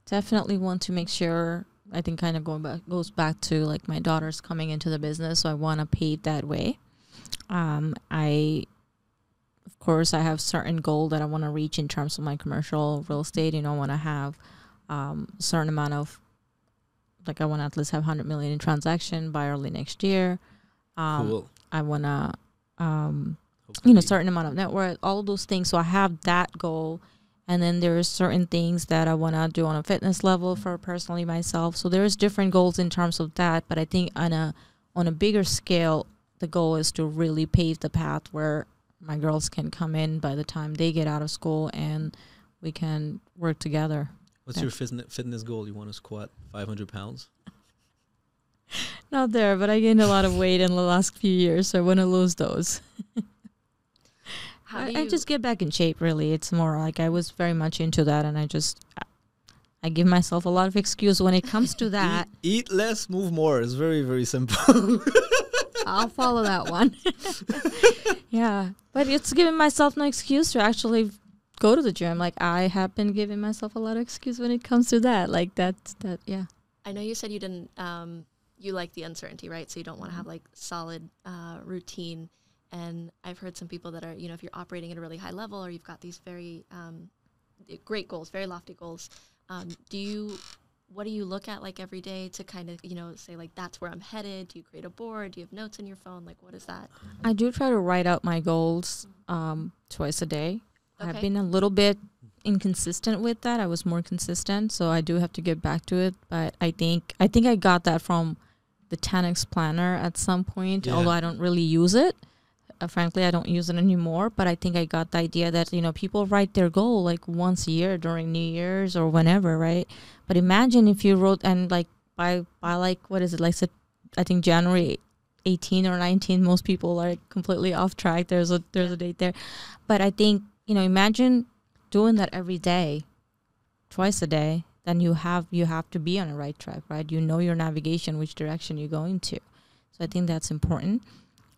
definitely want to make sure. I think kind of going back goes back to like my daughter's coming into the business, so I want to pave that way. Um, I, of course, I have certain goal that I want to reach in terms of my commercial real estate. You know, I want to have um, a certain amount of, like, I want to at least have hundred million in transaction by early next year. Um, cool. I want to um, you know certain amount of network, worth all those things so i have that goal and then there's certain things that i want to do on a fitness level for personally myself so there's different goals in terms of that but i think on a on a bigger scale the goal is to really pave the path where my girls can come in by the time they get out of school and we can work together What's your fitness fitness goal? You want to squat 500 pounds? not there but i gained a lot of weight in the last few years so i want to lose those How I, do you I just get back in shape. Really, it's more like I was very much into that, and I just I give myself a lot of excuse when it comes to that. Eat, eat less, move more. It's very very simple. I'll follow that one. yeah, but it's giving myself no excuse to actually go to the gym. Like I have been giving myself a lot of excuse when it comes to that. Like that's that. Yeah. I know you said you didn't. Um, you like the uncertainty, right? So you don't want to have like solid uh, routine. And I've heard some people that are, you know, if you're operating at a really high level or you've got these very um, great goals, very lofty goals, um, do you, what do you look at like every day to kind of, you know, say like that's where I'm headed? Do you create a board? Do you have notes in your phone? Like what is that? I do try to write out my goals um, twice a day. I've been a little bit inconsistent with that. I was more consistent, so I do have to get back to it. But I think I think I got that from the 10x planner at some point, Yeah. although I don't really use it. Uh, frankly, I don't use it anymore. But I think I got the idea that you know people write their goal like once a year during New Year's or whenever, right? But imagine if you wrote and like by by like what is it like? I think January 18 or 19 most people are completely off track there's a there's a date there but i think you know imagine doing that every day twice a day then you have you have to be on the right track right you know your navigation which direction you're going to so i think that's important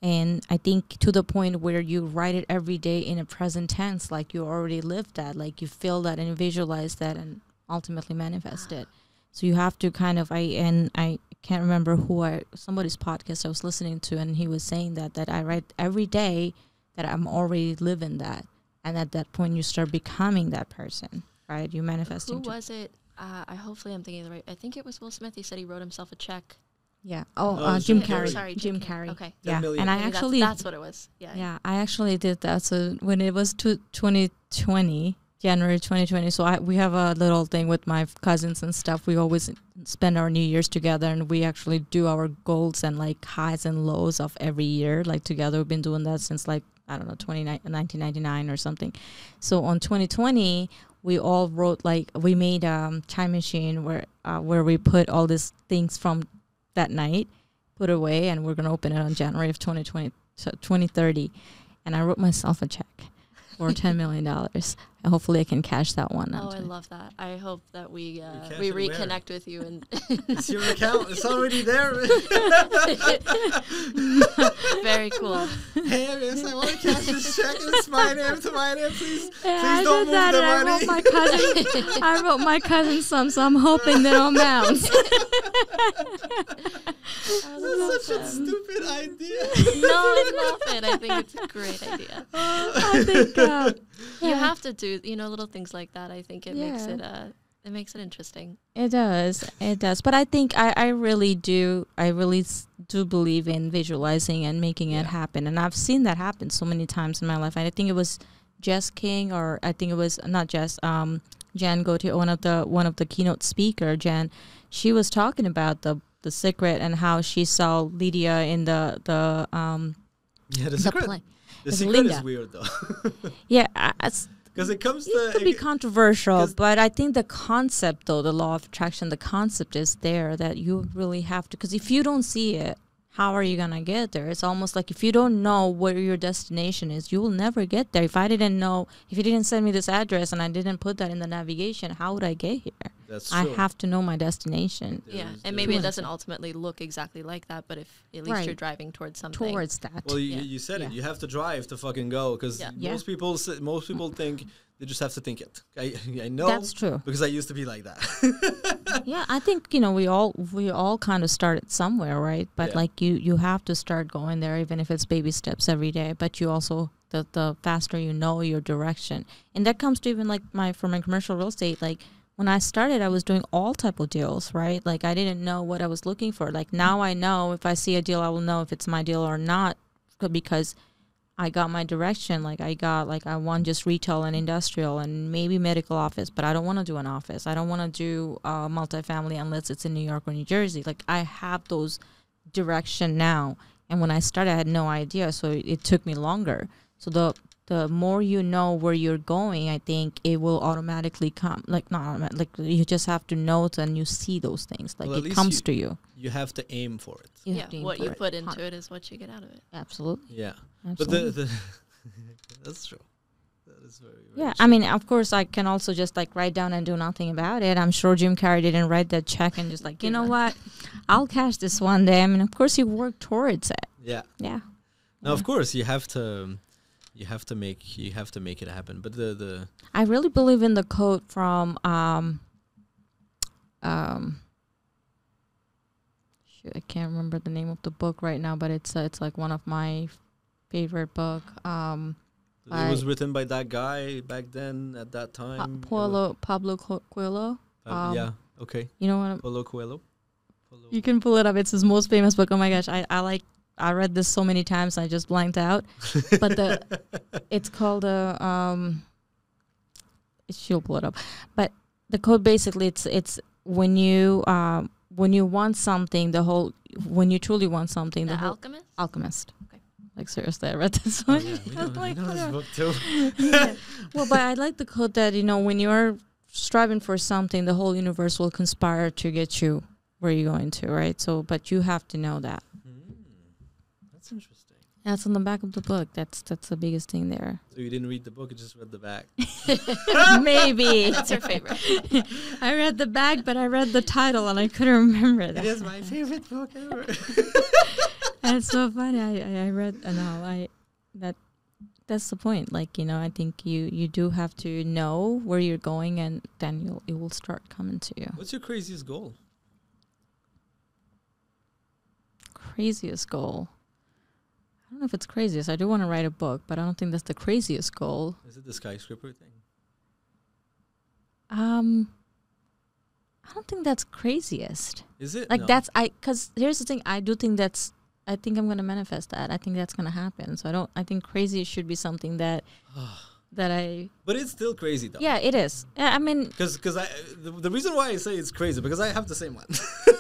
and i think to the point where you write it every day in a present tense like you already lived that like you feel that and visualize that and ultimately manifest it so you have to kind of i and i can't remember who I somebody's podcast I was listening to, and he was saying that that I write every day that I'm already living that, and at that point you start becoming that person, right? You manifest Who was it? Uh, I hopefully I'm thinking the right. I think it was Will Smith. He said he wrote himself a check. Yeah. Oh, Oh, uh, Jim Jim Carrey. Carrey. Sorry, Jim Jim Carrey. Carrey. Okay. Yeah, million. and I Maybe that's- actually that's, what it was. Yeah. Yeah, I actually did that. So when it was to 2020, January 2020, so I, we have a little thing with my cousins and stuff. We always spend our New Year's together, and we actually do our goals and like highs and lows of every year, like together. We've been doing that since like I don't know 29, 1999 or something. So on 2020, we all wrote like we made a um, time machine where uh, where we put all these things from that night, put away, and we're gonna open it on January of 2020, so 2030 and I wrote myself a check for ten million dollars. And hopefully, I can cash that one. Oh, out. I love that. I hope that we uh, we it where? reconnect with you and it's your account. It's already there. very cool. hey, yes, I want to cash this check. It's my name to my name, please. Yeah, Please I don't move that, the and I money. wrote my cousin. I wrote my cousin some, so I'm hoping they don't bounce. That's such a stupid idea. No, I love it. I think it's a great idea. I think uh, You have to do, you know, little things like that. I think it makes it uh, It makes it interesting. It does. It does. But I think I, I really do. I really s- do believe in visualizing and making it happen. And I've seen that happen so many times in my life. And I think it was Jess King, or I think it was not Jess. Um, Jan Gautier, one of the one of the keynote speaker. Jan, she was talking about the the secret and how she saw Lydia in the the um Yeah, the the secret. play. The secret is weird though, Yeah, because it comes it to could be controversial, but I think the concept, though, the law of attraction, the concept is there that you really have to. Because if you don't see it, how are you gonna get there? It's almost like if you don't know where your destination is, you will never get there. If I didn't know, if you didn't send me this address and I didn't put that in the navigation, how would I get here? That's I true. have to know my destination yeah, There's- and maybe it doesn't ultimately look exactly like that, but if at least Right. you're driving towards something. towards that. Well, you, Yeah. you said Yeah. it. You have to drive to fucking go because Yeah. Yeah. most people most people think they just have to think it. I I know That's true. because I used to be like that. yeah i think you know we all we all kind of started somewhere right but Yeah. like you you have to start going there even if it's baby steps every day but you also the the faster you know your direction and that comes to even like my for my commercial real estate like when i started i was doing all type of deals right like i didn't know what i was looking for like now i know if i see a deal i will know if it's my deal or not because I got my direction. Like I got like I want just retail and industrial and maybe medical office, but I don't want to do an office. I don't want to do uh, multifamily unless it's in New York or New Jersey. Like I have those direction now. And when I started, I had no idea, so it, it took me longer. So the the more you know where you're going, I think it will automatically come. Like not like you just have to know it and you see those things. Like Well, it comes you- to you. you have to aim for it. You yeah, have to aim what for you it. put into it is what you get out of it. Absolutely. Yeah, but absolutely. the, the that's true. That is very, very Yeah, true. I mean, of course, I can also just like write down and do nothing about it. I'm sure Jim Carrey didn't write that check and just like, you know what, I'll cash this one day. I mean, of course, you work towards it. yeah. Yeah. No, of course you have to. Um, You have to make you have to make it happen. But the the I really believe in the quote from um um shoot, I can't remember the name of the book right now, but it's uh, it's like one of my favorite book. Um, it was written by that guy back then at that time. Wa- Paulo Pablo Co- Coelho. uh, um, yeah. Okay. You know what? Paulo Coelho. Paulo. You can pull it up. It's his most famous book. Oh my gosh, I, I like I read this so many times I just blanked out. But the it's called a um she'll pull it up. But the code basically it's it's when you um when you want something the whole when you truly want something The the whole Alchemist? alchemist. Okay. Like seriously, I read this Oh, one. yeah, I know, like, know this book too. Yeah. Well, but I like the quote that you know when you're striving for something, the whole universe will conspire to get you where you're going to, right? So, but you have to know that. That's on the back of the book. That's that's the biggest thing there. So you didn't read the book; you just read the back. Maybe That's your favorite. I read the back, but I read the title and I couldn't remember that. It is my favorite book ever. That's so funny. I, I, I read. Uh, no, I that that's the point. Like you know, I think you you do have to know where you're going, and then you'll it will start coming to you. What's your craziest goal? Craziest goal. I don't know if it's craziest. I do want to write a book, but I don't think that's the craziest goal. Is it the skyscraper thing? Um, I don't think that's craziest. Is it Like No. that's I because here's the thing. I do think that's. I think I'm gonna manifest that. I think that's gonna happen. So I don't. I think crazy should be something that that I. But it's still crazy though. Yeah, it is. Yeah, I mean, Because because I the, the reason why I say it's crazy because I have the same one.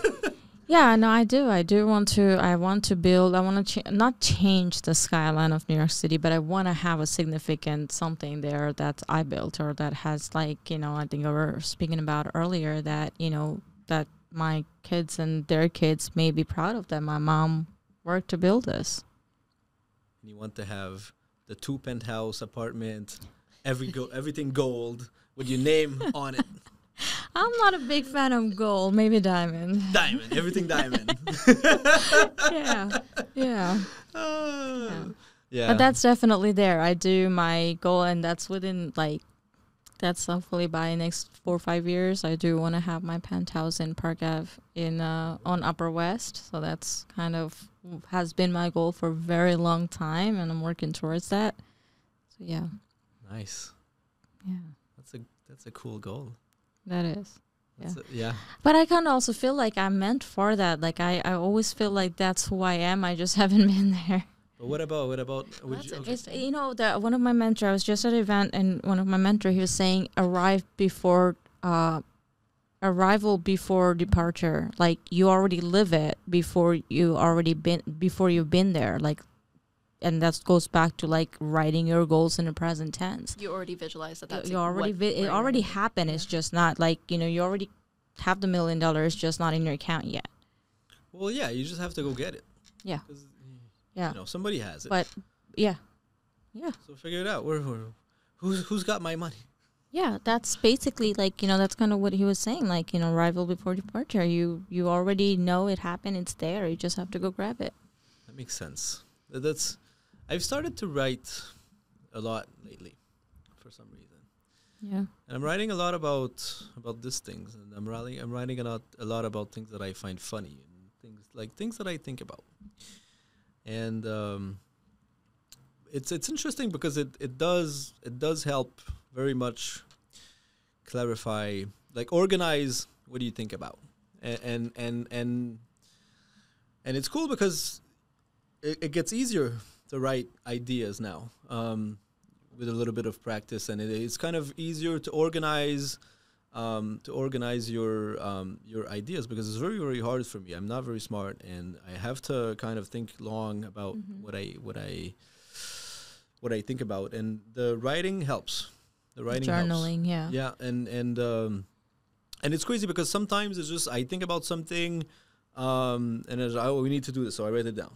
yeah, no, I do. I do want to. I want to build. I want to cha- not change the skyline of New York City, but I want to have a significant something there that I built or that has like you know. I think we were speaking about earlier that you know that my kids and their kids may be proud of that. My mom worked to build this. you want to have the two penthouse apartment, every go everything gold with your name on it, I'm not a big fan of gold. Maybe diamond. diamond, everything diamond. yeah, yeah. Ah, yeah. But that's definitely there. I do my goal, and that's within like that's hopefully by next four or five years. I do want to have my penthouse in Park Ave in uh, on Upper West. So that's kind of has been my goal for a very long time, and I'm working towards that. So yeah, nice. yeah, That's a that's a cool goal. That is. That's it, yeah. But I kind of also feel like I'm meant for that. Like I, I always feel like that's who I am. I just haven't been there. But what about what about? Would you, okay. You know the one of my mentor. I was just at an event and one of my mentor he was saying arrive before uh, arrival before departure. Like you already live it before you already been before you've been there. Like, and that goes back to like writing your goals in the present tense. You already visualize that. You- That's you like already vi- it already gonna be. happened. It's just not like you know you already have the million dollars, just not in your account yet. Well, yeah, you just have to go get it. Yeah. Yeah, You know, somebody has it. but yeah, yeah. so figure it out. Where, where, who's who's got my money? Yeah, that's basically like you know that's kind of what he was saying. Like you know, arrival before departure. You you already know it happened. It's there. You just have to go grab it. That makes sense. That's. I've started to write a lot lately, for some reason, Yeah. and I'm writing a lot about about these things, and I'm writing I'm writing a lot a lot about things that I find funny and things like things that I think about, and um, it's it's interesting because it, it does it does help very much clarify like organize what do you think about. And and and and, and it's cool because it, it gets easier to write ideas now um, with a little bit of practice and it, it's kind of easier to organize um, to organize your um, your ideas because it's very very hard for me I'm not very smart and I have to kind of think long about Mhm. what I what I what I think about and the writing helps the writing helps Journaling. Yeah. yeah and and um and it's crazy because sometimes it's just i think about something um and it's oh we need to do this so i write it down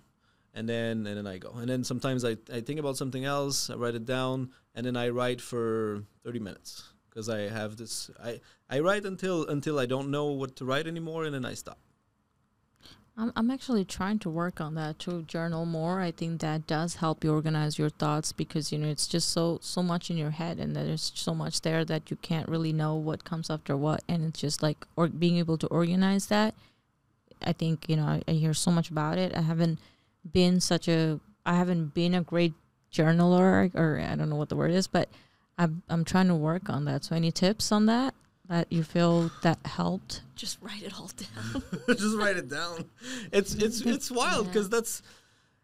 and then and then i go and then sometimes i, I think about something else i write it down and then i write for 30 minutes because i have this i i write until until i don't know what to write anymore and then i stop I'm I'm actually trying to work on that to journal more. I think that does help you organize your thoughts because you know it's just so so much in your head and there's so much there that you can't really know what comes after what and it's just like or being able to organize that. I think you know I, I hear so much about it. I haven't been such a I haven't been a great journaler or I don't know what the word is, but I'm I'm trying to work on that. So any tips on that that you feel that helped? Just write it all down. just write it down it's it's it's wild Yeah. because that's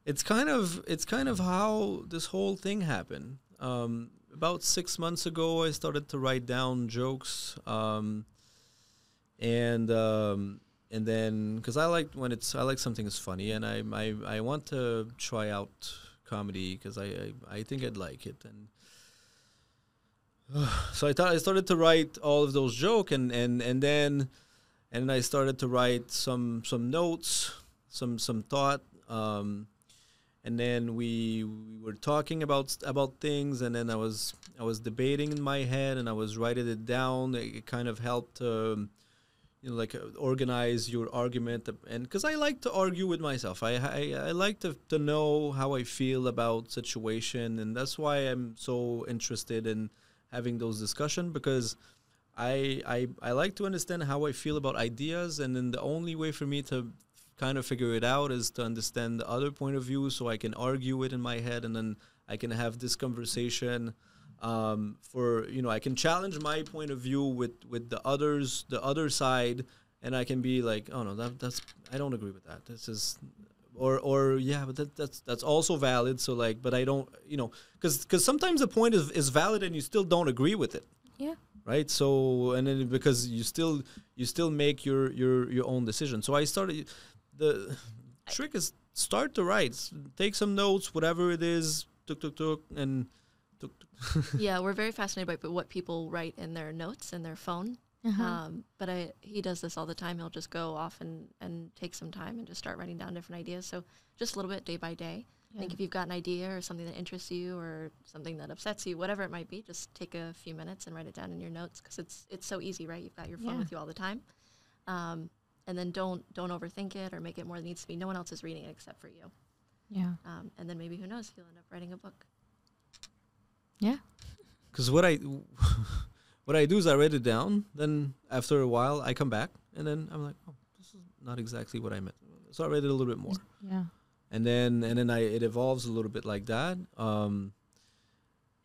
it's kind of it's kind of how this whole thing happened um about six months ago i started to write down jokes um and um and then because i like when it's i like something is funny and i i, I want to try out comedy because I, I i think i'd like it and so I thought I started to write all of those joke and and and then and I started to write some some notes, some some thought, um, and then we we were talking about about things, and then I was I was debating in my head, and I was writing it down. It, it kind of helped, um, you know, like uh, organize your argument, and because I like to argue with myself, I I, I like to to know how I feel about situation, and that's why I'm so interested in having those discussion because I, I I like to understand how I feel about ideas, and then the only way for me to kind of figure it out is to understand the other point of view, so I can argue it in my head, and then I can have this conversation. Um, for you know, I can challenge my point of view with with the others, the other side, and I can be like, oh no, that that's I don't agree with that. This is or or yeah, but that, that's that's also valid. So like, but I don't, you know, because because sometimes the point is is valid and you still don't agree with it Yeah. right so and then because you still you still make your your your own decision so i started the trick is start to write take some notes whatever it is tuk tuk tuk and. yeah, we're very fascinated by what people write in their notes in their phone. Uh-huh. Um, but I, he does this all the time. He'll just go off and, and take some time and just start writing down different ideas. So just a little bit day by day. I think if you've got an idea or something that interests you or something that upsets you, whatever it might be, just take a few minutes and write it down in your notes because it's it's so easy, right? You've got your phone Yeah. with you all the time, um, and then don't don't overthink it or make it more than it needs to be. No one else is reading it except for you, yeah. um, and then maybe who knows, you'll end up writing a book. Yeah. because what i what i do is i write it down then after a while i come back and then i'm like oh this is not exactly what i meant so i read it a little bit more Yeah. and then and then I it evolves a little bit like that. Um,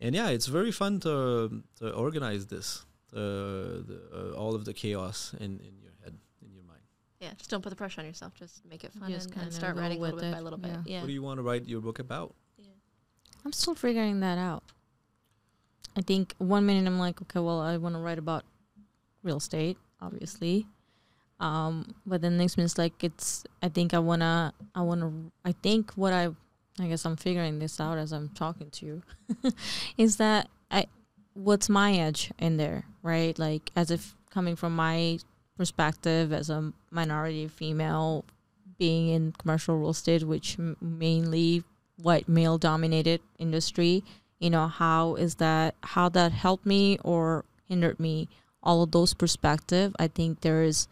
and yeah, it's very fun to to organize this, the, the uh, all of the chaos in in your head in your mind. Yeah, just don't put the pressure on yourself. Just make it fun Just and, kinda and start roll writing little with bit it, by little yeah. bit. Yeah. What do you want to write your book about? yeah. I'm still figuring that out. I think one minute I'm like, okay, well, I want to write about real estate, obviously. Um, but then next minute it's like it's. I think I wanna. I wanna. I think what I. I guess I'm figuring this out as I'm talking to you. is that I? What's my edge in there, right? Like as if coming from my perspective as a minority female, being in commercial real estate, which m- mainly white male dominated industry you know how is that how that helped me or hindered me. All of those perspective i think there is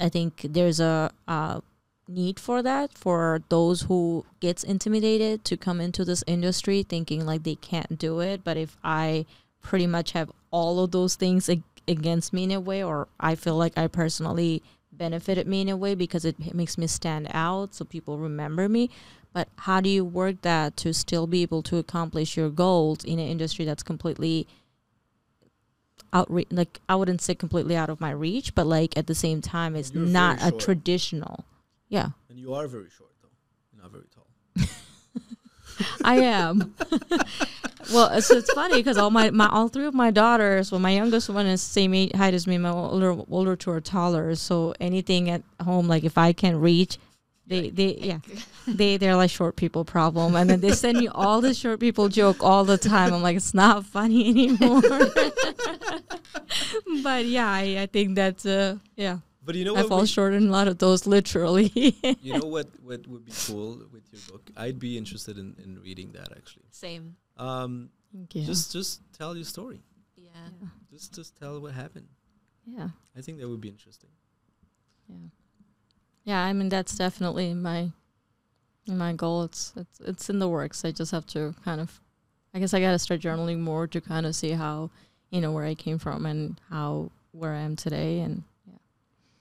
i think there's a, uh need for that for those who gets intimidated to come into this industry thinking like they can't do it. But if i pretty much have all of those things ag- against me in a way or i feel like i personally benefited me in a way because it makes me stand out so people remember me but how do you work that to still be able to accomplish your goals in an industry that's completely out like i wouldn't say completely out of my reach but like at the same time it's not a short. traditional yeah And you are very short though. You're not very tall. i am well so it's funny because all my, my all three of my daughters well my youngest one is same age, height as me my older older two are taller so anything at home like if i can reach they they yeah they they're like short people problem and then they send me all the short people joke all the time i'm like it's not funny anymore but yeah I, I think that's uh yeah But you know i fall short in a lot of those literally you know what? What would be cool with your book? I'd be interested in, in reading that actually. Same. Um, yeah. Just just tell your story. Yeah. Just just tell what happened. yeah I think that would be interesting. yeah yeah i mean that's definitely my my goal it's it's it's in the works i just have to kind of i guess i gotta start journaling more to kind of see how you know where i came from and how where i am today and yeah.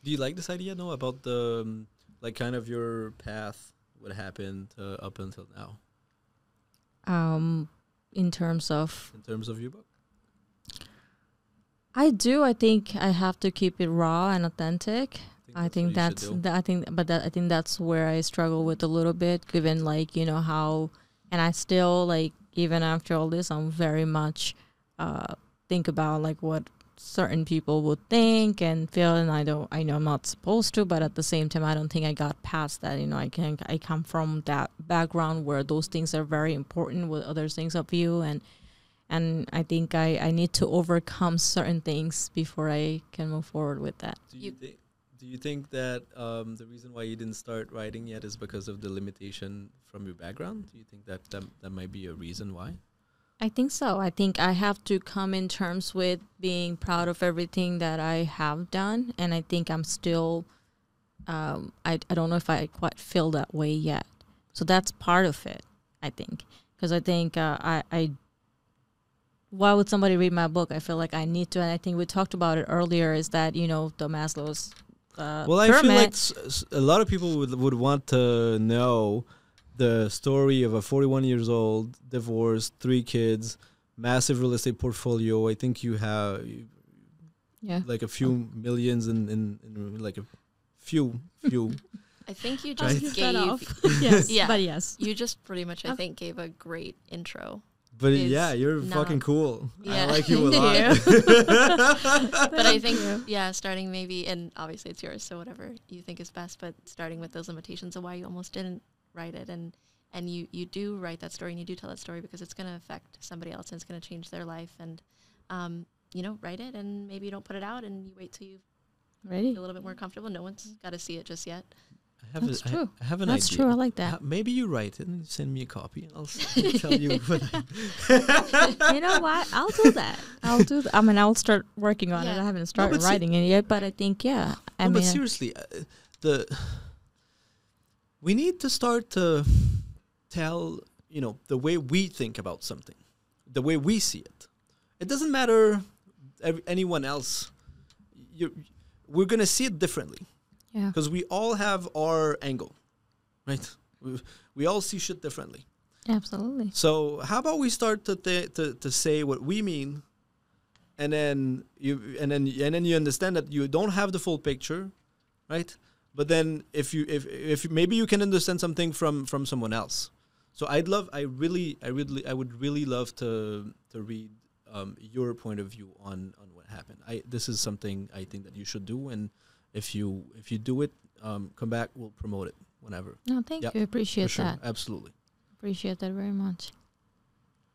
Do you like this idea? No, about the um, like kind of your path, what happened uh, up until now um in terms of in terms of your book. i do i think i have to keep it raw and authentic I think that's do. that I think but that I think that's where I struggle with a little bit given like you know how and I still like even after all this I'm very much uh think about like what certain people would think and feel and I don't I know I'm not supposed to but at the same time I don't think I got past that you know I can I come from that background where those things are very important with other things of you and and I think I I need to overcome certain things before I can move forward with that Do you, You- thi- do you think that um, the reason why you didn't start writing yet is because of the limitation from your background? Do you think that that, that might be a reason why? I think so. I think I have to come in terms with being proud of everything that I have done. And I think I'm still, um, I, I don't know if I quite feel that way yet. So that's part of it, I think. Because I think uh, I, I, why would somebody read my book? I feel like I need to. And I think we talked about it earlier is that, you know, the Maslow's uh, well, I feel like a lot of people would would want to know the story of a 41 years old, divorced, three kids, massive real estate portfolio. I think you have yeah. like a few millions in, in, in like a few few. I think you just Cut gave. yes. Yeah. But yes. You just pretty much, I think, gave a great intro. But Is yeah, you're not- fucking cool. I like you a Thank lot. But I think, yeah, starting maybe, and obviously it's yours, so whatever you think is best. But starting with those limitations of why you almost didn't write it, and and you you do write that story and you do tell that story because it's going to affect somebody else and it's going to change their life. And um, you know, write it, and maybe you don't put it out, and you wait till you Ready? a little bit more comfortable. No one's got to see it just yet. I have That's a, I- true. I have an That's idea. true. I like Ha- that. Maybe you write it and send me a copy, and I'll s- tell you. I, you know what? I'll do that. I'll do that. I mean, I'll start working on it. I haven't started but se- writing it yet, but I think yeah. I no, mean, but seriously, uh, the we need to start to tell you know the way we think about something, the way we see it. It doesn't matter ev- anyone else. You, we're gonna see it differently yeah, because we all have our angle, right? We, we all see shit differently. absolutely. So how about we start to th- to to say what we mean, and then you and then and then you understand that you don't have the full picture, right? But then if you if if maybe you can understand something from from someone else. So I'd love I really I really I would really love to to read um, your point of view on on what happened. I this is something I think that you should do, and if you if you do it, um, come back. We'll promote it whenever. No, thank Yep, you. For Appreciate sure, that. absolutely. Appreciate that very much.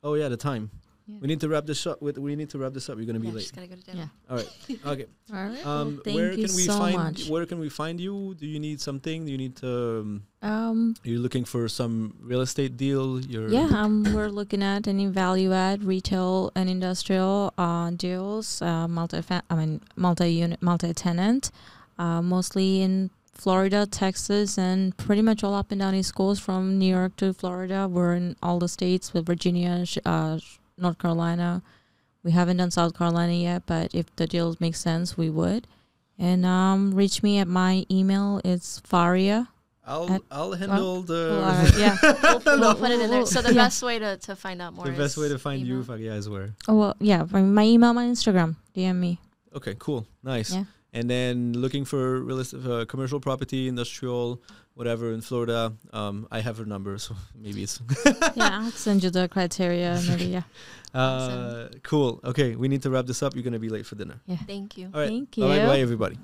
Oh yeah, the time. Yeah. We need to wrap this up. With, we need to wrap this up. You're gonna be Yeah, late. just gotta go to dinner. Yeah. All right. Okay. All right. Um, well, thank where you can we so find? much. Where can we find you? Do you need something? Do you need to? Um, Um, are you looking for some real estate deal? You're yeah, um, we're looking at any value add retail and industrial uh, deals, uh, multi I mean multi unit, multi tenant, uh, mostly in Florida, Texas, and pretty much all up and down East Coast from New York to Florida. We're in all the states with Virginia, uh, North Carolina. We haven't done South Carolina yet, but if the deals make sense, we would. And um, reach me at my email. It's Faria. I'll At- I'll handle the Well, all right, yeah. We'll, we'll put it in there. So the Yeah. best way to, to find out more. the best way to find you. email. Faria, is where. Oh, well, yeah. My my email, my Instagram. DM me. Okay, cool, nice. Yeah. And then looking for real estate, uh, commercial property, industrial, whatever in Florida. Um, I have her number, so maybe it's. yeah, I'll send you the criteria. Maybe, yeah. Uh, cool. Okay, we need to wrap this up. You're gonna be late for dinner. Yeah. Thank you. All right. Thank you. Bye bye, everybody.